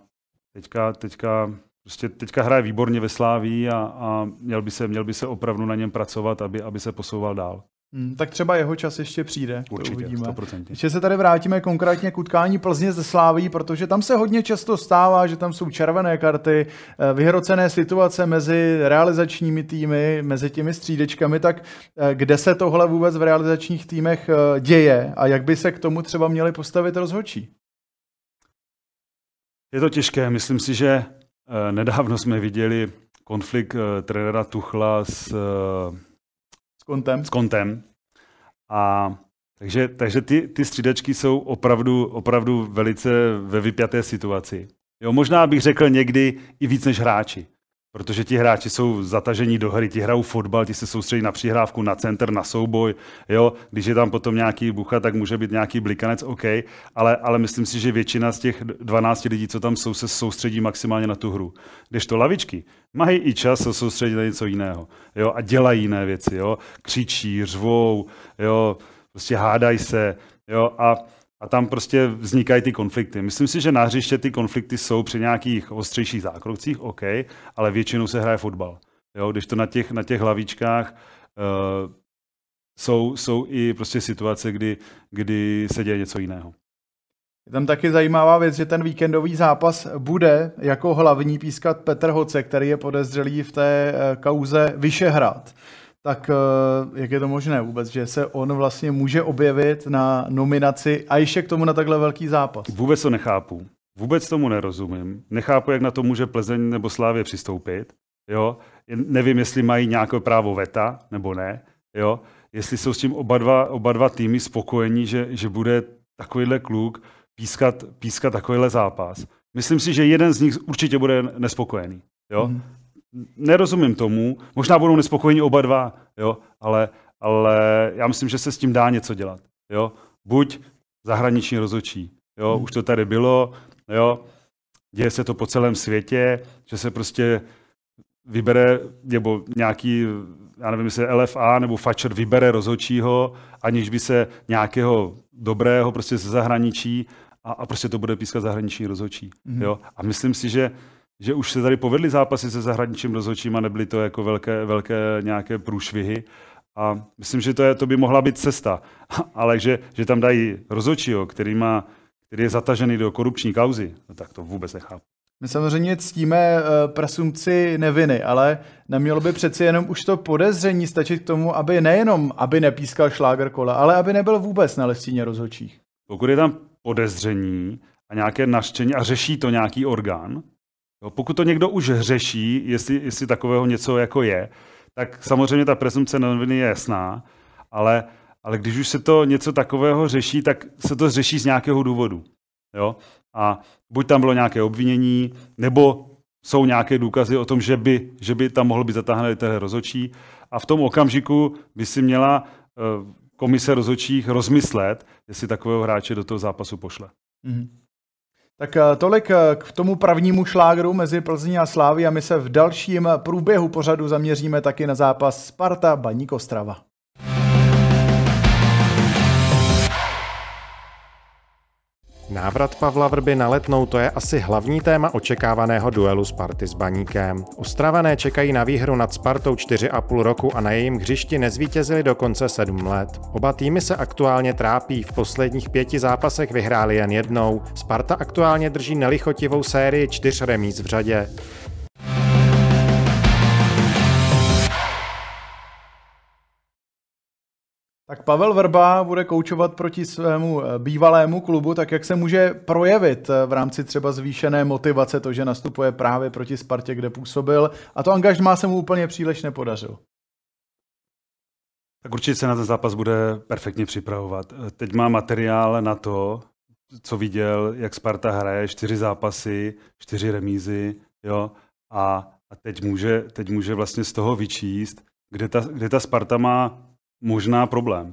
[SPEAKER 3] teďka, teďka, prostě teďka hraje výborně ve Sláví a, a měl, by se, měl by se opravdu na něm pracovat, aby, aby se posouval dál.
[SPEAKER 2] Hmm, tak třeba jeho čas ještě přijde.
[SPEAKER 3] Určitě,
[SPEAKER 2] to uvidíme.
[SPEAKER 3] 100%.
[SPEAKER 2] Ještě se tady vrátíme konkrétně k utkání Plzně ze Sláví, protože tam se hodně často stává, že tam jsou červené karty, eh, vyhrocené situace mezi realizačními týmy, mezi těmi střídečkami, tak eh, kde se tohle vůbec v realizačních týmech eh, děje a jak by se k tomu třeba měli postavit rozhodčí?
[SPEAKER 3] Je to těžké. Myslím si, že nedávno jsme viděli konflikt trenéra Tuchla s
[SPEAKER 2] kontem.
[SPEAKER 3] S kontem. A takže, takže ty, ty střídačky jsou opravdu, opravdu velice ve vypjaté situaci. Jo, možná bych řekl někdy i víc než hráči. Protože ti hráči jsou zatažení do hry, ti hrajou fotbal, ti se soustředí na přihrávku, na center, na souboj. Jo? Když je tam potom nějaký bucha, tak může být nějaký blikanec, OK, ale, ale myslím si, že většina z těch 12 lidí, co tam jsou, se soustředí maximálně na tu hru. Když to lavičky mají i čas se soustředit na něco jiného jo? a dělají jiné věci. Jo? Křičí, řvou, jo? prostě hádají se. Jo? A a tam prostě vznikají ty konflikty. Myslím si, že na hřiště ty konflikty jsou při nějakých ostřejších zákrocích, OK, ale většinou se hraje fotbal. Jo, když to na těch, na těch hlavičkách uh, jsou, jsou i prostě situace, kdy, kdy se děje něco jiného.
[SPEAKER 2] Je tam taky zajímavá věc, že ten víkendový zápas bude jako hlavní pískat Petr Hoce, který je podezřelý v té eh, kauze Vyšehrad tak eh, jak je to možné vůbec, že se on vlastně může objevit na nominaci a ještě k tomu na takhle velký zápas?
[SPEAKER 3] Vůbec to nechápu. Vůbec tomu nerozumím. Nechápu, jak na to může Plzeň nebo Slávě přistoupit. Jo? Nevím, jestli mají nějaké právo veta nebo ne. Jo? Jestli jsou s tím oba dva, oba dva týmy spokojení, že, že bude takovýhle kluk pískat, pískat takovýhle zápas. Myslím si, že jeden z nich určitě bude nespokojený. Jo? Mm nerozumím tomu, možná budou nespokojení oba dva, jo, ale, ale já myslím, že se s tím dá něco dělat. Jo. Buď zahraniční rozhodčí, jo, hmm. už to tady bylo, jo, děje se to po celém světě, že se prostě vybere, nebo nějaký, já nevím, jestli LFA nebo Fatcher vybere rozhodčího, aniž by se nějakého dobrého prostě ze zahraničí a, a prostě to bude pískat zahraniční rozhodčí. Mm. Jo? A myslím si, že že už se tady povedly zápasy se zahraničním rozhodčím a nebyly to jako velké, velké nějaké průšvihy. A myslím, že to, je, to by mohla být cesta. Ale že, že tam dají rozhodčího, který, má, který je zatažený do korupční kauzy, no tak to vůbec nechápu.
[SPEAKER 2] My samozřejmě ctíme eh, presumci neviny, ale nemělo by přeci jenom už to podezření stačit k tomu, aby nejenom, aby nepískal šláger kola, ale aby nebyl vůbec na listině rozhodčích.
[SPEAKER 3] Pokud je tam podezření a nějaké naštění a řeší to nějaký orgán, Jo, pokud to někdo už řeší, jestli, jestli takového něco jako je, tak samozřejmě ta prezumce neviny je jasná, ale, ale když už se to něco takového řeší, tak se to řeší z nějakého důvodu. Jo? A buď tam bylo nějaké obvinění, nebo jsou nějaké důkazy o tom, že by, že by tam mohl být zatáhnout ten rozhodčí. A v tom okamžiku by si měla eh, komise rozhodčích rozmyslet, jestli takového hráče do toho zápasu pošle. Mm-hmm.
[SPEAKER 2] Tak eh, tolik eh, k tomu prvnímu šlágru mezi Plzní a Slávy a my se v dalším průběhu pořadu zaměříme taky na zápas Sparta Baník Ostrava.
[SPEAKER 1] Návrat Pavla Vrby na letnou to je asi hlavní téma očekávaného duelu Sparty s Baníkem. Ostravané čekají na výhru nad Spartou 4,5 roku a na jejím hřišti nezvítězili dokonce 7 let. Oba týmy se aktuálně trápí, v posledních pěti zápasech vyhráli jen jednou. Sparta aktuálně drží nelichotivou sérii čtyř remíz v řadě.
[SPEAKER 2] Tak Pavel Vrba bude koučovat proti svému eh, bývalému klubu, tak jak se může projevit eh, v rámci třeba zvýšené motivace to, že nastupuje právě proti Spartě, kde působil a to angažmá se mu úplně příliš nepodařilo.
[SPEAKER 3] Tak určitě se na ten zápas bude perfektně připravovat. Teď má materiál na to, co viděl, jak Sparta hraje, čtyři zápasy, čtyři remízy, jo, a, a teď, může, teď může vlastně z toho vyčíst, kde ta, kde ta Sparta má možná problém.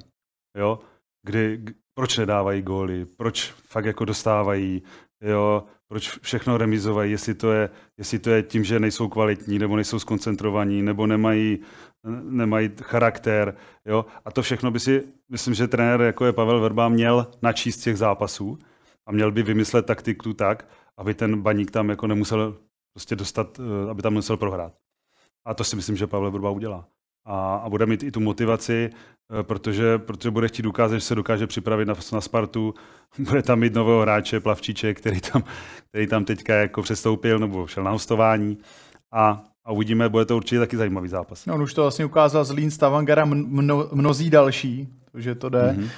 [SPEAKER 3] Jo? Kdy, proč nedávají góly, proč fakt jako dostávají, jo? proč všechno remizovají, jestli to, je, jestli to je tím, že nejsou kvalitní, nebo nejsou skoncentrovaní, nebo nemají, nemají charakter. Jo? A to všechno by si, myslím, že trenér, jako je Pavel Verba, měl načíst těch zápasů a měl by vymyslet taktiku tak, aby ten baník tam jako nemusel prostě dostat, eh, aby tam musel prohrát. A to si myslím, že Pavel Verba udělá. A, a bude mít i tu motivaci, eh, protože, protože bude chtít ukázat, že se dokáže připravit na, na Spartu. Bude tam mít nového hráče, Plavčíče, který tam, který tam teďka jako přestoupil nebo šel na hostování. A, a uvidíme, bude to určitě taky zajímavý zápas.
[SPEAKER 2] No, on už to vlastně ukázal z Lín Stavangera mno, mnozí další, že to jde. Mm-hmm.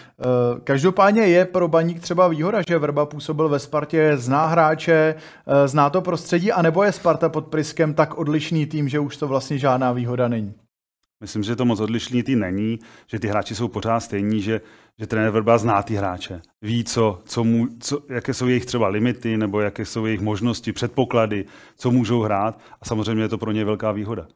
[SPEAKER 2] Každopádně je pro Baník třeba výhoda, že Vrba působil ve Spartě, zná hráče, eh, zná to prostředí, anebo je Sparta pod Priskem tak odlišný tým, že už to vlastně žádná výhoda není?
[SPEAKER 3] Myslím, že to moc odlišný tým není, že ty hráči jsou pořád stejní, že, že trenér Vrba zná ty hráče. Ví, co, co mu, co, jaké jsou jejich třeba limity, nebo jaké jsou jejich možnosti, předpoklady, co můžou hrát a samozřejmě je to pro ně velká výhoda.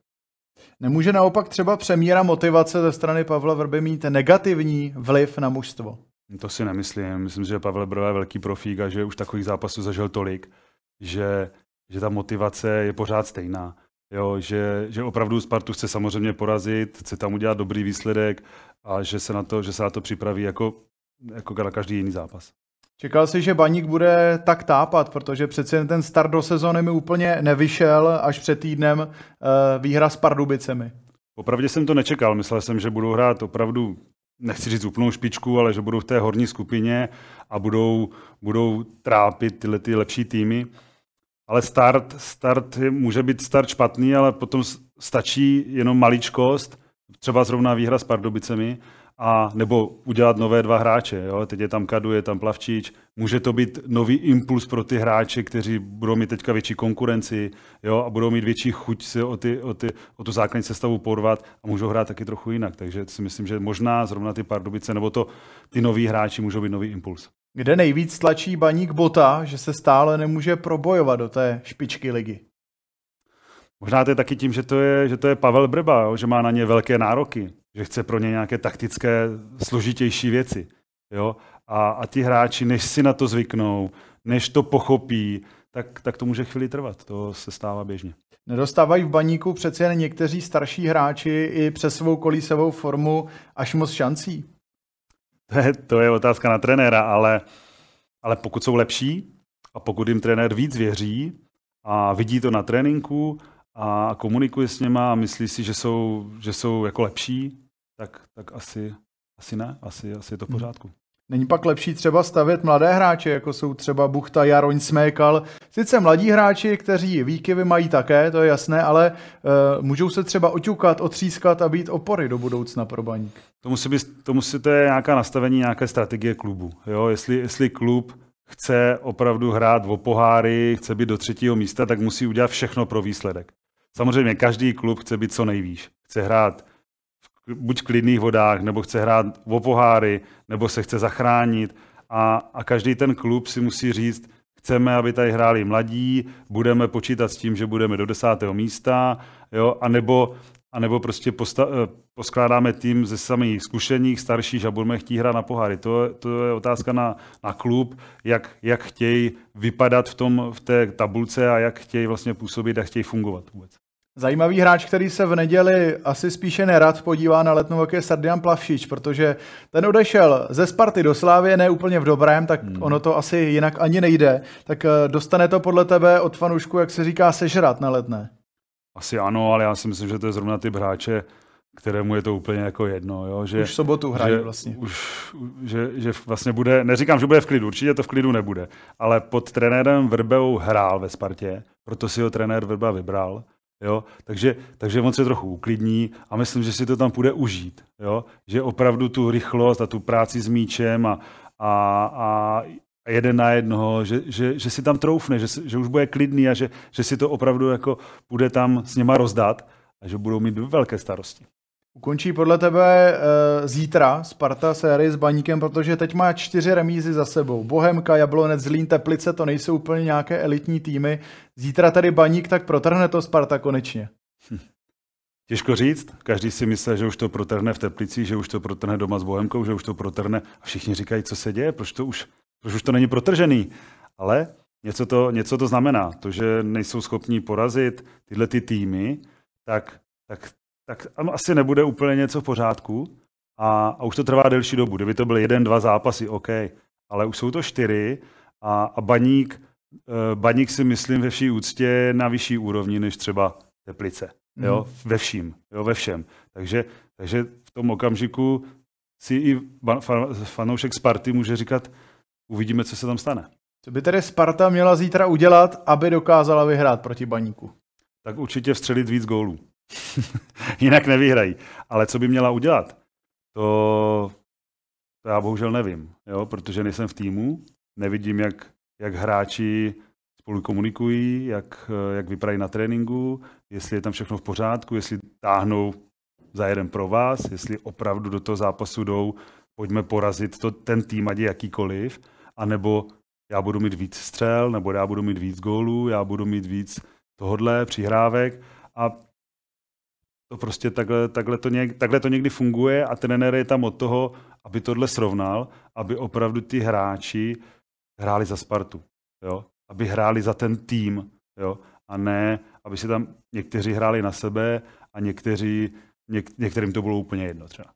[SPEAKER 2] Nemůže naopak třeba přemíra motivace ze strany Pavla Vrby mít negativní vliv na mužstvo?
[SPEAKER 3] To si nemyslím. Myslím, že Pavel Vrba je velký profík a že už takových zápasů zažil tolik, že, že ta motivace je pořád stejná. Jo, že, že opravdu Spartu chce samozřejmě porazit, chce tam udělat dobrý výsledek a že se na to, že se na to připraví jako, jako na každý jiný zápas.
[SPEAKER 2] Čekal jsi, že Baník bude tak tápat, protože přece ten start do sezóny mi úplně nevyšel až před týdnem uh, výhra s Pardubicemi.
[SPEAKER 3] Opravdu jsem to nečekal. Myslel jsem, že budou hrát opravdu, nechci říct úplnou špičku, ale že budou v té horní skupině a budou, budou trápit tyhle ty lepší týmy. Ale start, start může být start špatný, ale potom stačí jenom maličkost, třeba zrovna výhra s Pardubicemi, a nebo udělat nové dva hráče. Jo? Teď je tam Kadu, je tam Plavčič. Může to být nový impuls pro ty hráče, kteří budou mít teďka větší konkurenci jo? a budou mít větší chuť se o, ty, o, ty, o tu základní sestavu porvat a můžou hrát taky trochu jinak. Takže si myslím, že možná zrovna ty Pardubice nebo to, ty noví hráči můžou být nový impuls.
[SPEAKER 2] Kde nejvíc tlačí baník Bota, že se stále nemůže probojovat do té špičky ligy?
[SPEAKER 3] Možná to je taky tím, že to je, že to je Pavel Brba, jo? že má na ně velké nároky že chce pro ně nějaké taktické, složitější věci. Jo? A, a ti hráči, než si na to zvyknou, než to pochopí, tak, tak to může chvíli trvat. To se stává běžně.
[SPEAKER 2] Nedostávají v baníku přece jen někteří starší hráči i přes svou kolísovou formu až moc šancí?
[SPEAKER 3] To je, to je otázka na trenéra, ale, ale pokud jsou lepší a pokud jim trenér víc věří a vidí to na tréninku a komunikuje s něma a myslí si, že jsou, že jsou jako lepší, tak, tak asi, asi ne, asi, asi je to v hmm. pořádku.
[SPEAKER 2] Není pak lepší třeba stavět mladé hráče, jako jsou třeba Buchta, Jaroň, Smékal. Sice mladí hráči, kteří výkyvy mají také, to je jasné, ale uh, můžou se třeba oťukat, otřískat a být opory do budoucna pro baník.
[SPEAKER 3] To musí, být, to musí to je nějaká nastavení, nějaké strategie klubu. Jo? Jestli, jestli klub chce opravdu hrát o poháry, chce být do třetího místa, tak musí udělat všechno pro výsledek. Samozřejmě každý klub chce být co nejvýš. Chce hrát buď v klidných vodách, nebo chce hrát o poháry, nebo se chce zachránit. A, a každý ten klub si musí říct, chceme, aby tady hráli mladí, budeme počítat s tím, že budeme do desátého místa, jo, anebo, anebo prostě posta- eh, poskládáme tým ze samých zkušených, starších a budeme chtít hrát na poháry. To, to je otázka na, na klub, jak, jak chtějí vypadat v, tom, v té tabulce a jak chtějí vlastně působit a chtějí fungovat vůbec.
[SPEAKER 2] Zajímavý hráč, který se v neděli asi spíše nerad podívá na letnou je Sardian Plavšič, protože ten odešel ze Sparty do Slávě ne úplně v dobrém, tak hmm. ono to asi jinak ani nejde. Tak eh, dostane to podle tebe od fanušku, jak se říká, sežrat na letné?
[SPEAKER 3] Asi ano, ale já si myslím, že to je zrovna typ hráče, kterému je to úplně jako jedno. Jo? Že,
[SPEAKER 2] už v sobotu hrají vlastně.
[SPEAKER 3] Už, že, že vlastně bude, neříkám, že bude v klidu, určitě to v klidu nebude, ale pod trenérem Vrbou hrál ve Spartě, proto si ho trenér Vrba vybral Jo? Takže, takže on se trochu uklidní a myslím, že si to tam půjde užít. Jo? Že opravdu tu rychlost a tu práci s míčem a, a, a jeden na jednoho, že, že, že si tam troufne, že, že už bude klidný a že, že si to opravdu jako bude tam s něma rozdat a že budou mít velké starosti.
[SPEAKER 2] Ukončí podle tebe e, zítra Sparta sérii s Baníkem, protože teď má čtyři remízy za sebou. Bohemka, Jablonec, Zlín, Teplice, to nejsou úplně nějaké elitní týmy. Zítra tady Baník, tak protrhne to Sparta konečně. Hm.
[SPEAKER 3] Těžko říct. Každý si myslí, že už to protrhne v Teplici, že už to protrhne doma s Bohemkou, že už to protrhne. A všichni říkají, co se děje, proč to už, proč už to není protržený. Ale něco to, něco to znamená. To, že nejsou schopní porazit tyhle ty týmy, tak, tak tak asi nebude úplně něco v pořádku a, a už to trvá delší dobu. Kdyby to byly jeden, dva zápasy, OK, ale už jsou to čtyři a, a baník, eh, baník si myslím ve vší úctě na vyšší úrovni než třeba Teplice. Jo, mm. ve vším, jo, ve všem. Takže, takže v tom okamžiku si i fanoušek Sparty může říkat, uvidíme, co se tam stane.
[SPEAKER 2] Co by tedy Sparta měla zítra udělat, aby dokázala vyhrát proti Baníku?
[SPEAKER 3] Tak určitě vstřelit víc gólů. Jinak nevyhrají. Ale co by měla udělat? To, to já bohužel nevím, jo? protože nejsem v týmu, nevidím, jak, jak hráči spolu komunikují, jak, jak vypadají na tréninku, jestli je tam všechno v pořádku, jestli táhnou za jeden pro vás, jestli opravdu do toho zápasu jdou, pojďme porazit to, ten tým, ať je jakýkoliv, anebo já budu mít víc střel, nebo já budu mít víc gólů, já budu mít víc tohodle, přihrávek a to prostě takhle, takhle, to něk, takhle to někdy funguje a trenér je tam od toho, aby tohle srovnal, aby opravdu ty hráči hráli za Spartu, jo? aby hráli za ten tým, jo? a ne, aby si tam někteří hráli na sebe a někteří, něk, některým to bylo úplně jedno třeba.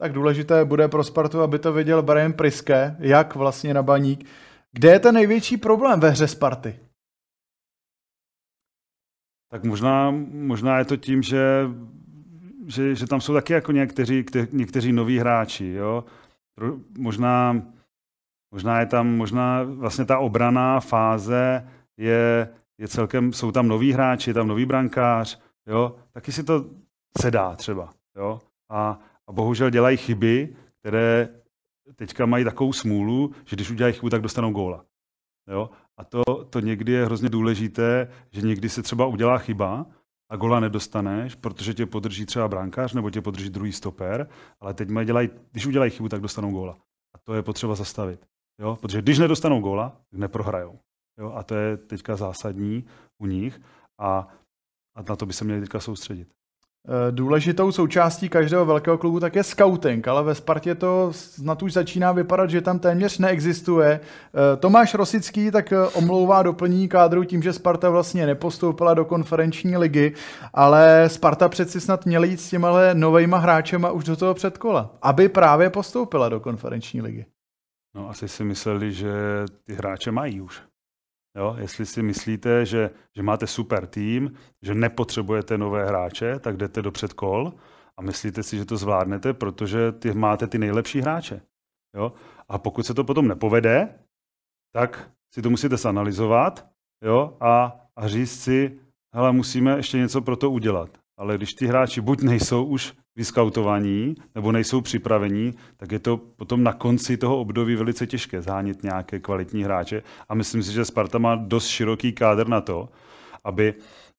[SPEAKER 2] Tak důležité bude pro Spartu, aby to viděl Brian Priske, jak vlastně na baník. Kde je ten největší problém ve hře Sparty?
[SPEAKER 3] Tak možná, možná je to tím, že, že, že tam jsou taky jako někteří, kte, někteří noví hráči. Jo? Možná, možná je tam, možná vlastně ta obraná fáze je, je celkem, jsou tam noví hráči, je tam nový brankář, jo? taky si to sedá třeba. Jo? A, a bohužel dělají chyby, které teďka mají takovou smůlu, že když udělají chybu, tak dostanou góla. Jo? A to, to někdy je hrozně důležité, že někdy se třeba udělá chyba a gola nedostaneš, protože tě podrží třeba brankář nebo tě podrží druhý stoper, ale teď mají dělají, když udělají chybu, tak dostanou góla. A to je potřeba zastavit. Jo? Protože když nedostanou góla, tak neprohrajou. Jo? A to je teďka zásadní u nich a, a na to by se měli teďka soustředit.
[SPEAKER 2] Eh, důležitou součástí každého velkého klubu tak je scouting, ale ve Spartě to snad už začíná vypadat, že tam téměř neexistuje. Eh, Tomáš Rosický tak eh, omlouvá doplnění kádru tím, že Sparta vlastně nepostoupila do konferenční ligy, ale Sparta přeci snad měla jít s těma novejma hráčema už do toho předkola, aby právě postoupila do konferenční ligy.
[SPEAKER 3] No asi si mysleli, že ty hráče mají už. Jo, jestli si myslíte, že, že máte super tým, že nepotřebujete nové hráče, tak jdete do předkol a myslíte si, že to zvládnete, protože ty máte ty nejlepší hráče. Jo? A pokud se to potom nepovede, tak si to musíte zanalizovat jo? A, a říct si, hele, musíme ještě něco pro to udělat. Ale když ty hráči buď nejsou už vyskautovaní nebo nejsou připravení, tak je to potom na konci toho období velice těžké zhánit nějaké kvalitní hráče. A myslím si, že Sparta má dost široký kádr na to, aby,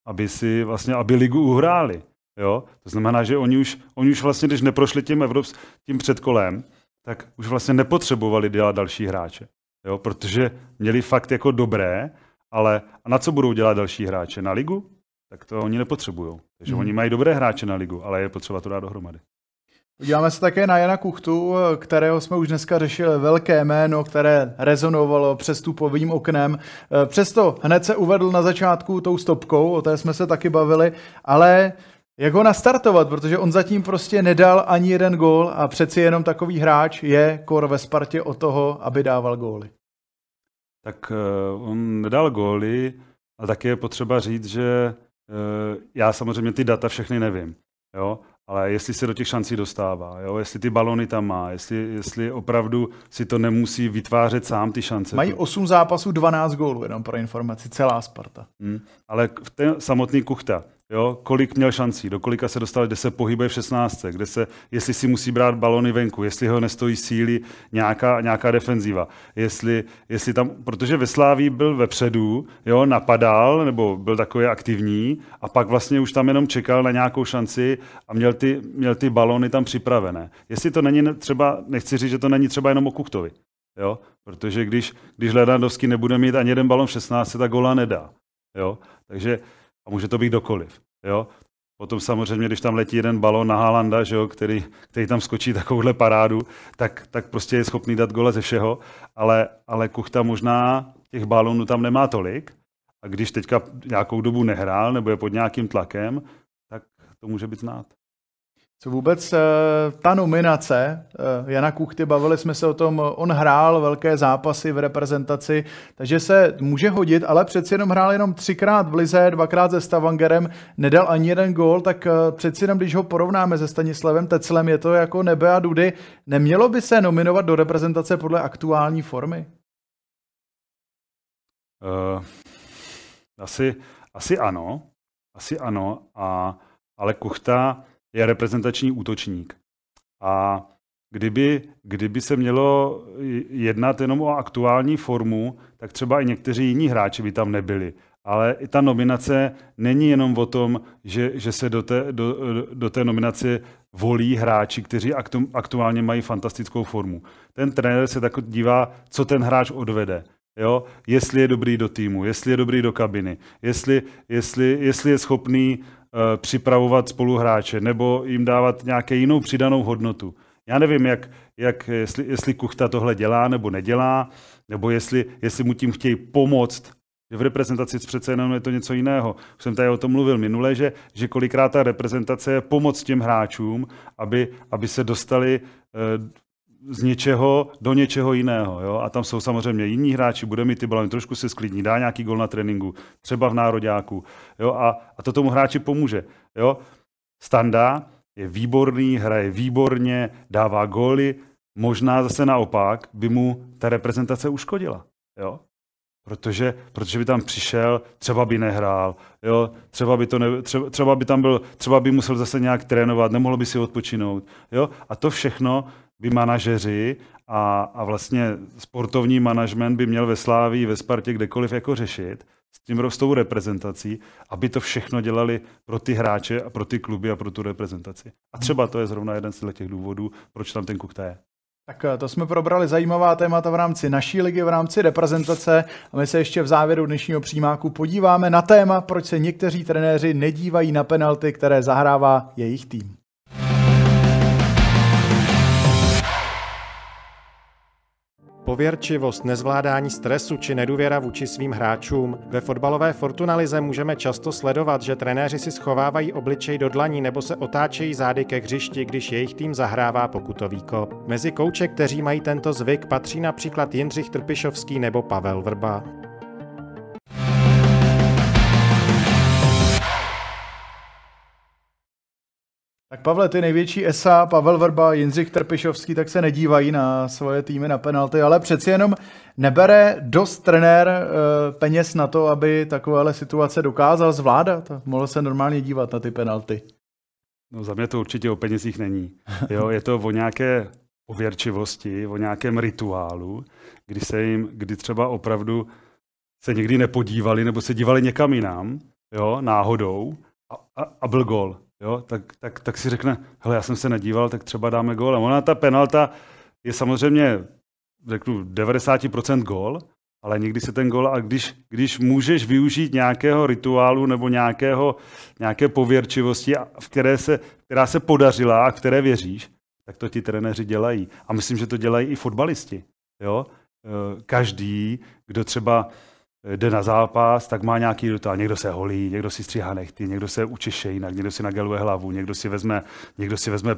[SPEAKER 3] aby si vlastně, aby ligu uhráli. Jo? To znamená, že oni už, oni už vlastně, když neprošli tím, Evrops, tím předkolem, tak už vlastně nepotřebovali dělat další hráče. Jo? Protože měli fakt jako dobré, ale a na co budou dělat další hráče? Na ligu? Tak to oni nepotřebují. Takže hmm. oni mají dobré hráče na ligu, ale je potřeba to dát dohromady.
[SPEAKER 2] Podíváme se také na Jana Kuchtu, kterého jsme už dneska řešili, velké jméno, které rezonovalo přestupovým oknem. Přesto hned se uvedl na začátku tou stopkou, o té jsme se taky bavili, ale jak ho nastartovat, protože on zatím prostě nedal ani jeden gól a přeci jenom takový hráč je kor ve Spartě o toho, aby dával góly.
[SPEAKER 3] Tak uh, on nedal góly, a taky je potřeba říct, že Eh, já samozřejmě ty data všechny nevím, jo? ale jestli se do těch šancí dostává, jo? jestli ty balony tam má, jestli, jestli opravdu si to nemusí vytvářet sám ty šance.
[SPEAKER 2] Mají 8 zápasů, 12 gólů, jenom pro informaci, celá Sparta. Hmm.
[SPEAKER 3] Ale ten samotný Kuchta, Jo, kolik měl šancí, do kolika se dostal, kde se pohybuje v 16, kde se, jestli si musí brát balony venku, jestli ho nestojí síly nějaká, nějaká defenziva, jestli, jestli tam, protože ve Sláví byl vepředu, jo, napadal, nebo byl takový aktivní a pak vlastně už tam jenom čekal na nějakou šanci a měl ty, měl ty balony tam připravené. Jestli to není třeba, nechci říct, že to není třeba jenom o Kuchtovi, jo, protože když, když Ledandovský nebude mít ani jeden balon v 16, tak gola nedá, jo, takže a může to být dokoliv. Jo? Potom samozřejmě, když tam letí jeden balon na Haalanda, že jo, který, který tam skočí takovouhle parádu, tak, tak prostě je schopný dát gole ze všeho, ale, ale Kuchta možná těch balonů tam nemá tolik a když teďka nějakou dobu nehrál nebo je pod nějakým tlakem, tak to může být znát.
[SPEAKER 2] Co vůbec eh, ta nominace eh, Jana Kuchty, bavili jsme se o tom, on hrál velké zápasy v reprezentaci, takže se může hodit, ale přeci jenom hrál jenom třikrát v Lize, dvakrát se Stavangerem, nedal ani jeden gól, tak eh, přeci jenom, když ho porovnáme se Stanislavem Teclem, je to jako nebe a dudy. Nemělo by se nominovat do reprezentace podle aktuální formy?
[SPEAKER 3] Uh, asi, asi ano, asi ano, a, ale Kuchta je reprezentační útočník. A kdyby, kdyby se mělo jednat jenom o aktuální formu, tak třeba i někteří jiní hráči by tam nebyli. Ale i ta nominace není jenom o tom, že, že se do té, do, do té nominace volí hráči, kteří aktu, aktuálně mají fantastickou formu. Ten trenér se tak dívá, co ten hráč odvede. Jo? Jestli je dobrý do týmu, jestli je dobrý do kabiny, jestli, jestli, jestli je schopný připravovat spoluhráče nebo jim dávat nějaké jinou přidanou hodnotu. Já nevím, jak, jak, jestli, jestli Kuchta tohle dělá nebo nedělá, nebo jestli, jestli mu tím chtějí pomoct. V reprezentaci přece jenom je to něco jiného. Už jsem tady o tom mluvil minule, že, že kolikrát ta reprezentace je pomoc těm hráčům, aby, aby se dostali eh, z něčeho do něčeho jiného. Jo? A tam jsou samozřejmě jiní hráči, bude mít ty balony, trošku se sklidní, dá nějaký gol na tréninku, třeba v nároďáku. Jo? A, a to tomu hráči pomůže. Jo? Standa je výborný, hraje výborně, dává góly, možná zase naopak by mu ta reprezentace uškodila. Jo? Protože, protože by tam přišel, třeba by nehrál, jo? Třeba, by to ne, třeba, třeba, by tam byl, třeba by musel zase nějak trénovat, nemohl by si odpočinout. Jo? A to všechno by manažeři a, a vlastně sportovní manažment by měl ve Slávii, ve Spartě, kdekoliv jako řešit s tím rostou reprezentací, aby to všechno dělali pro ty hráče a pro ty kluby a pro tu reprezentaci. A třeba to je zrovna jeden z těch důvodů, proč tam ten Kukta je.
[SPEAKER 2] Tak eh, to jsme probrali zajímavá témata v rámci naší ligy, v rámci reprezentace a my se ještě v závěru dnešního přímáku podíváme na téma, proč se někteří trenéři nedívají na penalty, které zahrává jejich tým.
[SPEAKER 1] Pověrčivost, nezvládání stresu či nedůvěra vůči svým hráčům. Ve fotbalové Fortunalize můžeme často sledovat, že trenéři si schovávají obličej do dlaní nebo se otáčejí zády ke hřišti, když jejich tým zahrává pokutový kop. Mezi kouče, kteří mají tento zvyk, patří například Jindřich Trpišovský nebo Pavel Vrba.
[SPEAKER 2] Tak Pavle, ty největší ESA, Pavel Vrba, Jindřich Trpišovský, tak se nedívají na svoje týmy na penalty, ale přeci jenom nebere dost trenér e, peněz na to, aby takovéhle situace dokázal zvládat. Mohl se normálně dívat na ty penalty.
[SPEAKER 3] No za mě to určitě o penězích není. Jo, je to o nějaké ověrčivosti, o nějakém rituálu, kdy se jim, kdy třeba opravdu se někdy nepodívali nebo se dívali někam jinam, jo, náhodou a, a, a byl gol jo, tak, tak, tak si řekne, hele, já jsem se nedíval, tak třeba dáme gól. A ona ta penalta je samozřejmě, řeknu, 90% gól, ale někdy se ten gól, a když, když můžeš využít nějakého rituálu nebo nějakého, nějaké pověrčivosti, v které se, která se podařila a které věříš, tak to ti trenéři dělají. A myslím, že to dělají i fotbalisti. Jo? E, každý, kdo třeba jde na zápas, tak má nějaký rituál. Někdo se holí, někdo si stříhá nechty, někdo se učeše jinak, někdo si nageluje hlavu, někdo si vezme, někdo si vezme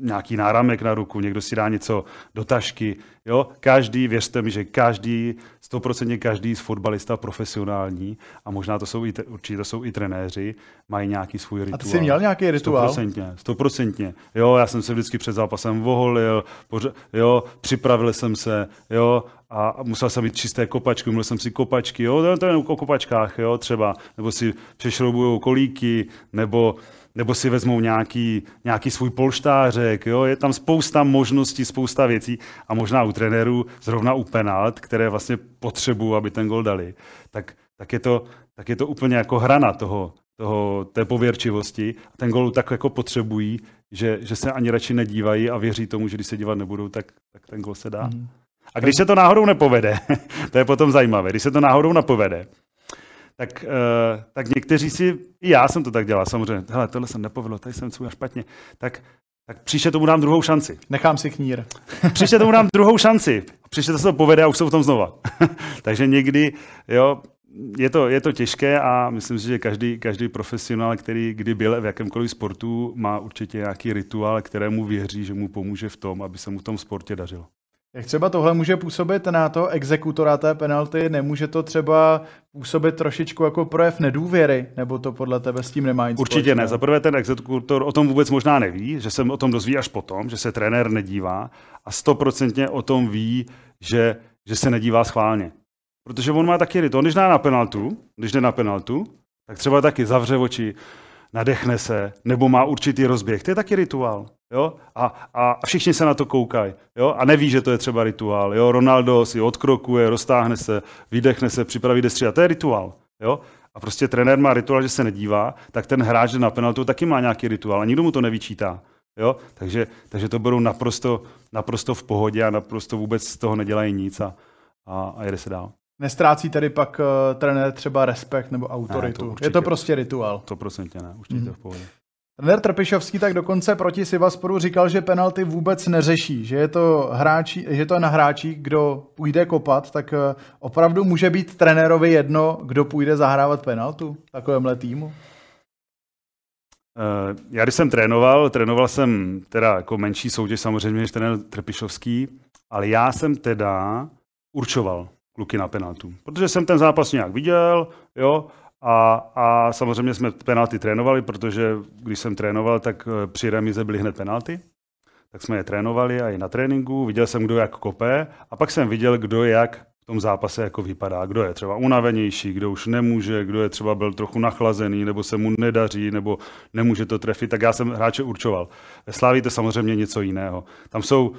[SPEAKER 3] nějaký náramek na ruku, někdo si dá něco do tašky. Jo? Každý, věřte mi, že každý, stoprocentně každý z fotbalista profesionální, a možná to jsou i, určitě to jsou i trenéři, mají nějaký svůj rituál. A
[SPEAKER 2] ty jsi měl nějaký rituál?
[SPEAKER 3] Stoprocentně, stoprocentně. Jo, já jsem se vždycky před zápasem voholil, poř- jo, připravil jsem se, jo, a musel jsem mít čisté kopačky, měl jsem si kopačky, jo, to je o kopačkách, jo, třeba, nebo si přešroubují kolíky, nebo nebo si vezmou nějaký, nějaký svůj polštářek. Jo? Je tam spousta možností, spousta věcí a možná u trenérů, zrovna u penalt, které vlastně potřebují, aby ten gol dali, tak, tak, je, to, tak je to úplně jako hrana toho, toho, té pověrčivosti. A ten gol tak jako potřebují, že, že se ani radši nedívají a věří tomu, že když se dívat nebudou, tak, tak ten gol se dá. Mm. A když se to náhodou nepovede, to je potom zajímavé, když se to náhodou nepovede, tak, uh, tak někteří si, i já jsem to tak dělal samozřejmě, hele, tohle jsem nepovedl, tady jsem co špatně, tak, tak příště tomu dám druhou šanci.
[SPEAKER 2] Nechám si knír.
[SPEAKER 3] příště tomu dám druhou šanci. Příště to se to povede a už jsou v tom znova. Takže někdy, jo, je to, je to těžké a myslím si, že každý, každý profesionál, který kdy byl v jakémkoliv sportu, má určitě nějaký rituál, kterému věří, že mu pomůže v tom, aby se mu v tom sportě dařilo.
[SPEAKER 2] Jak třeba tohle může působit na to exekutora té penalty? Nemůže to třeba působit trošičku jako projev nedůvěry? Nebo to podle tebe s tím nemá nic
[SPEAKER 3] Určitě
[SPEAKER 2] společného?
[SPEAKER 3] ne. Za prvé ten exekutor o tom vůbec možná neví, že se o tom dozví až potom, že se trenér nedívá a stoprocentně o tom ví, že, že se nedívá schválně. Protože on má taky rituál. Když jde na penaltu, když jde na penaltu, tak třeba taky zavře oči, nadechne se, nebo má určitý rozběh. To je taky rituál. Jo? A, a všichni se na to koukají. Jo? A neví, že to je třeba rituál. Jo? Ronaldo si odkrokuje, roztáhne se, vydechne se, připraví destří. A to je rituál. Jo? A prostě trenér má rituál, že se nedívá, tak ten hráč na penaltu taky má nějaký rituál a nikdo mu to nevyčítá. Jo? Takže, takže to berou naprosto, naprosto v pohodě a naprosto vůbec z toho nedělají nic a, a, a jede se dál.
[SPEAKER 2] Nestrácí tady pak uh, trenér třeba respekt nebo autoritu.
[SPEAKER 3] Ne, to
[SPEAKER 2] je to prostě rituál.
[SPEAKER 3] To procentně ne, určitě mm. v pohodě.
[SPEAKER 2] Trenér Trpišovský tak dokonce proti Sivasporu říkal, že penalty vůbec neřeší, že je to, hráči, že to je na hráčích, kdo půjde kopat, tak uh, opravdu může být trenérovi jedno, kdo půjde zahrávat penaltu takovémhle týmu?
[SPEAKER 3] Uh, já když jsem trénoval, trénoval jsem teda jako menší soutěž samozřejmě než trenér Trpišovský, ale já jsem teda určoval kluky na penaltu. Protože jsem ten zápas nějak viděl, jo, a, a samozřejmě jsme penalty trénovali, protože když jsem trénoval, tak eh, při remize byly hned penalty. Tak jsme je trénovali a i na tréninku. Viděl jsem, kdo jak kope a pak jsem viděl, kdo jak v tom zápase jako vypadá. Kdo je třeba unavenější, kdo už nemůže, kdo je třeba byl trochu nachlazený, nebo se mu nedaří, nebo nemůže to trefit. Tak já jsem hráče určoval. Ve Sláví to samozřejmě něco jiného. Tam jsou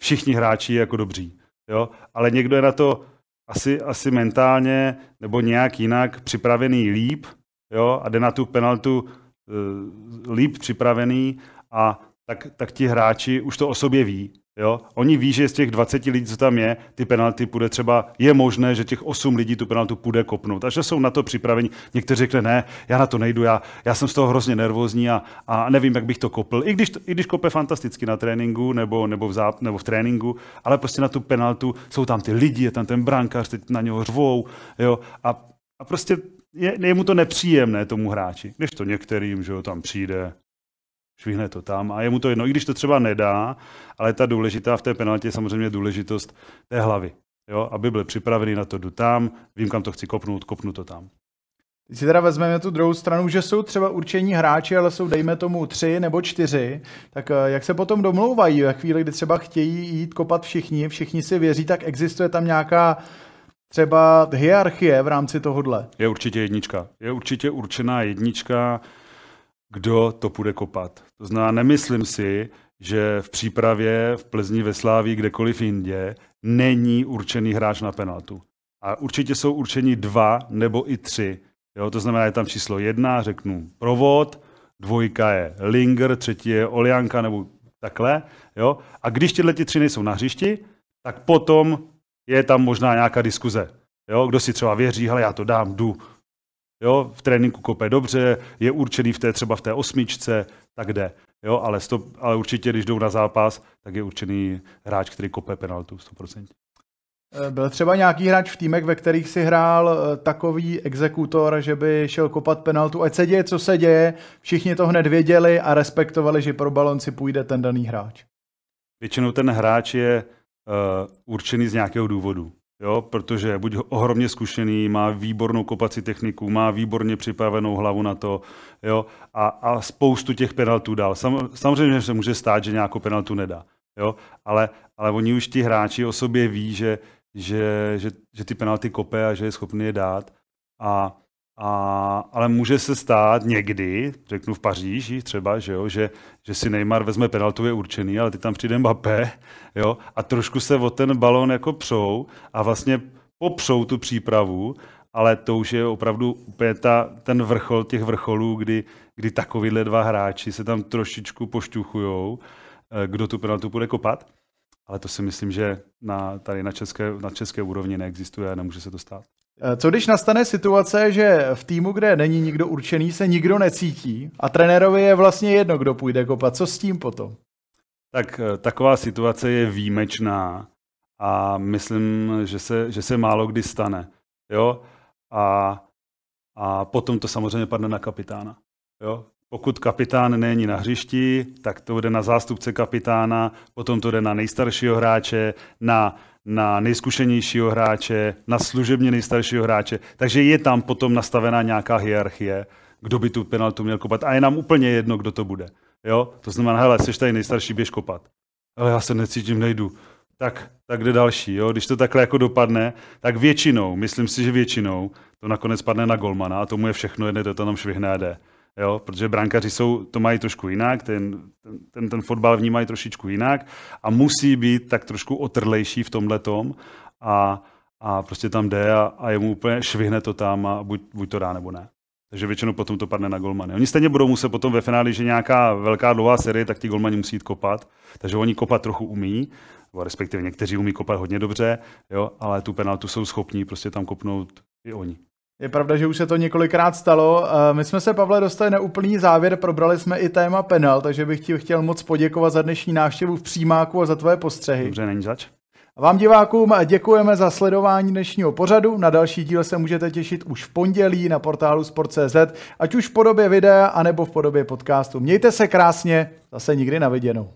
[SPEAKER 3] všichni hráči jako dobří. Jo? Ale někdo je na to asi, asi mentálně nebo nějak jinak připravený líp jo, a jde na tu penaltu uh, líp připravený a tak, tak ti hráči už to o sobě ví. Jo? Oni ví, že z těch 20 lidí, co tam je, ty penalty půjde třeba, je možné, že těch 8 lidí tu penaltu půjde kopnout. A že jsou na to připraveni. Někteří řekne, ne, já na to nejdu, já, já jsem z toho hrozně nervózní a, a nevím, jak bych to kopl. I když, i když kope fantasticky na tréninku nebo, nebo, v záp, nebo v tréninku, ale prostě na tu penaltu jsou tam ty lidi, je tam ten brankář, teď na něho řvou. Jo? A, a prostě je, je mu to nepříjemné tomu hráči. Když to některým, že jo, tam přijde, švihne to tam a je mu to jedno, i když to třeba nedá, ale ta důležitá v té penaltě je samozřejmě důležitost té hlavy. Jo? Aby byl připravený na to, jdu tam, vím, kam to chci kopnout, kopnu to tam.
[SPEAKER 2] Když si teda vezmeme tu druhou stranu, že jsou třeba určení hráči, ale jsou, dejme tomu, tři nebo čtyři, tak eh, jak se potom domlouvají ve chvíli, kdy třeba chtějí jít kopat všichni, všichni si věří, tak existuje tam nějaká třeba hierarchie v rámci tohohle?
[SPEAKER 3] Je určitě jednička. Je určitě určená jednička, kdo to půjde kopat. To znamená, nemyslím si, že v přípravě v Plzni, ve Sláví, kdekoliv jinde, není určený hráč na penaltu. A určitě jsou určení dva nebo i tři. Jo, to znamená, je tam číslo jedna, řeknu provod, dvojka je Linger, třetí je Olianka nebo takhle. Jo? A když tyhle tři nejsou na hřišti, tak potom je tam možná nějaká diskuze. Jo? Kdo si třeba věří, hele, já to dám, jdu. Jo, v tréninku kope dobře, je určený v té třeba v té osmičce, tak jde. Jo, ale, stop, ale určitě, když jdou na zápas, tak je určený hráč, který kope penaltu 100%.
[SPEAKER 2] Byl třeba nějaký hráč v týmech, ve kterých si hrál eh, takový exekutor, že by šel kopat penaltu, ať se děje, co se děje, všichni to hned věděli a respektovali, že pro balon si půjde ten daný hráč.
[SPEAKER 3] Většinou ten hráč je uh, určený z nějakého důvodu jo, protože buď ohromně zkušený, má výbornou kopací techniku, má výborně připravenou hlavu na to, jo, a, a spoustu těch penaltů dal. Sam, samozřejmě, se může stát, že nějakou penaltu nedá, jo, ale, ale oni už ti hráči o sobě ví, že, že, že, že ty penalty kope a že je schopný je dát. A, a, ale může se stát někdy, řeknu v Paříži třeba, že, jo, že, že si Neymar vezme penaltu, je určený, ale ty tam přijde Mbappé jo, a trošku se o ten balón jako přou a vlastně popřou tu přípravu, ale to už je opravdu úplně ta, ten vrchol těch vrcholů, kdy, kdy takovýhle dva hráči se tam trošičku pošťuchujou, eh, kdo tu penaltu bude kopat. Ale to si myslím, že na, tady na české, na české úrovni neexistuje a nemůže se to stát.
[SPEAKER 2] Eh, co když nastane situace, že v týmu, kde není nikdo určený, se nikdo necítí a trenérovi je vlastně jedno, kdo půjde kopat. Co s tím potom?
[SPEAKER 3] Tak eh, taková situace je výjimečná a myslím, že se, že se málo kdy stane. Jo? a, a potom to samozřejmě padne na kapitána. Jo? Pokud kapitán není na hřišti, tak to jde na zástupce kapitána, potom to jde na nejstaršího hráče, na, na nejzkušenějšího hráče, na služebně nejstaršího hráče. Takže je tam potom nastavená nějaká hierarchie, kdo by tu penaltu měl kopat. A je nám úplně jedno, kdo to bude. Jo? To znamená, hele, jsi tady nejstarší, běž kopat. Ale já se necítím, nejdu. Tak, tak jde další. Jo? Když to takhle jako dopadne, tak většinou, myslím si, že většinou, to nakonec padne na golmana a tomu je všechno jedno, to tam švihne a jde. Jo, protože brankaři jsou, to mají trošku jinak, ten, ten, ten fotbal vnímají trošičku jinak a musí být tak trošku otrlejší v tomhle tom a, a prostě tam jde a, a jemu úplně švihne to tam a buď, buď to dá nebo ne. Takže většinou potom to padne na golmany. Oni stejně budou muset potom ve finále, že nějaká velká dlouhá série, tak ti golmani musí jít kopat. Takže oni kopat trochu umí, respektive někteří umí kopat hodně dobře, jo, ale tu penaltu jsou schopní prostě tam kopnout i oni.
[SPEAKER 2] Je pravda, že už se to několikrát stalo. My jsme se, Pavle, dostali na úplný závěr, probrali jsme i téma penal, takže bych ti chtěl moc poděkovat za dnešní návštěvu v přímáku a za tvoje postřehy.
[SPEAKER 3] Dobře, není zač.
[SPEAKER 2] A vám divákům děkujeme za sledování dnešního pořadu. Na další díl se můžete těšit už v pondělí na portálu Sport.cz, ať už v podobě videa, anebo v podobě podcastu. Mějte se krásně, zase nikdy na viděnou.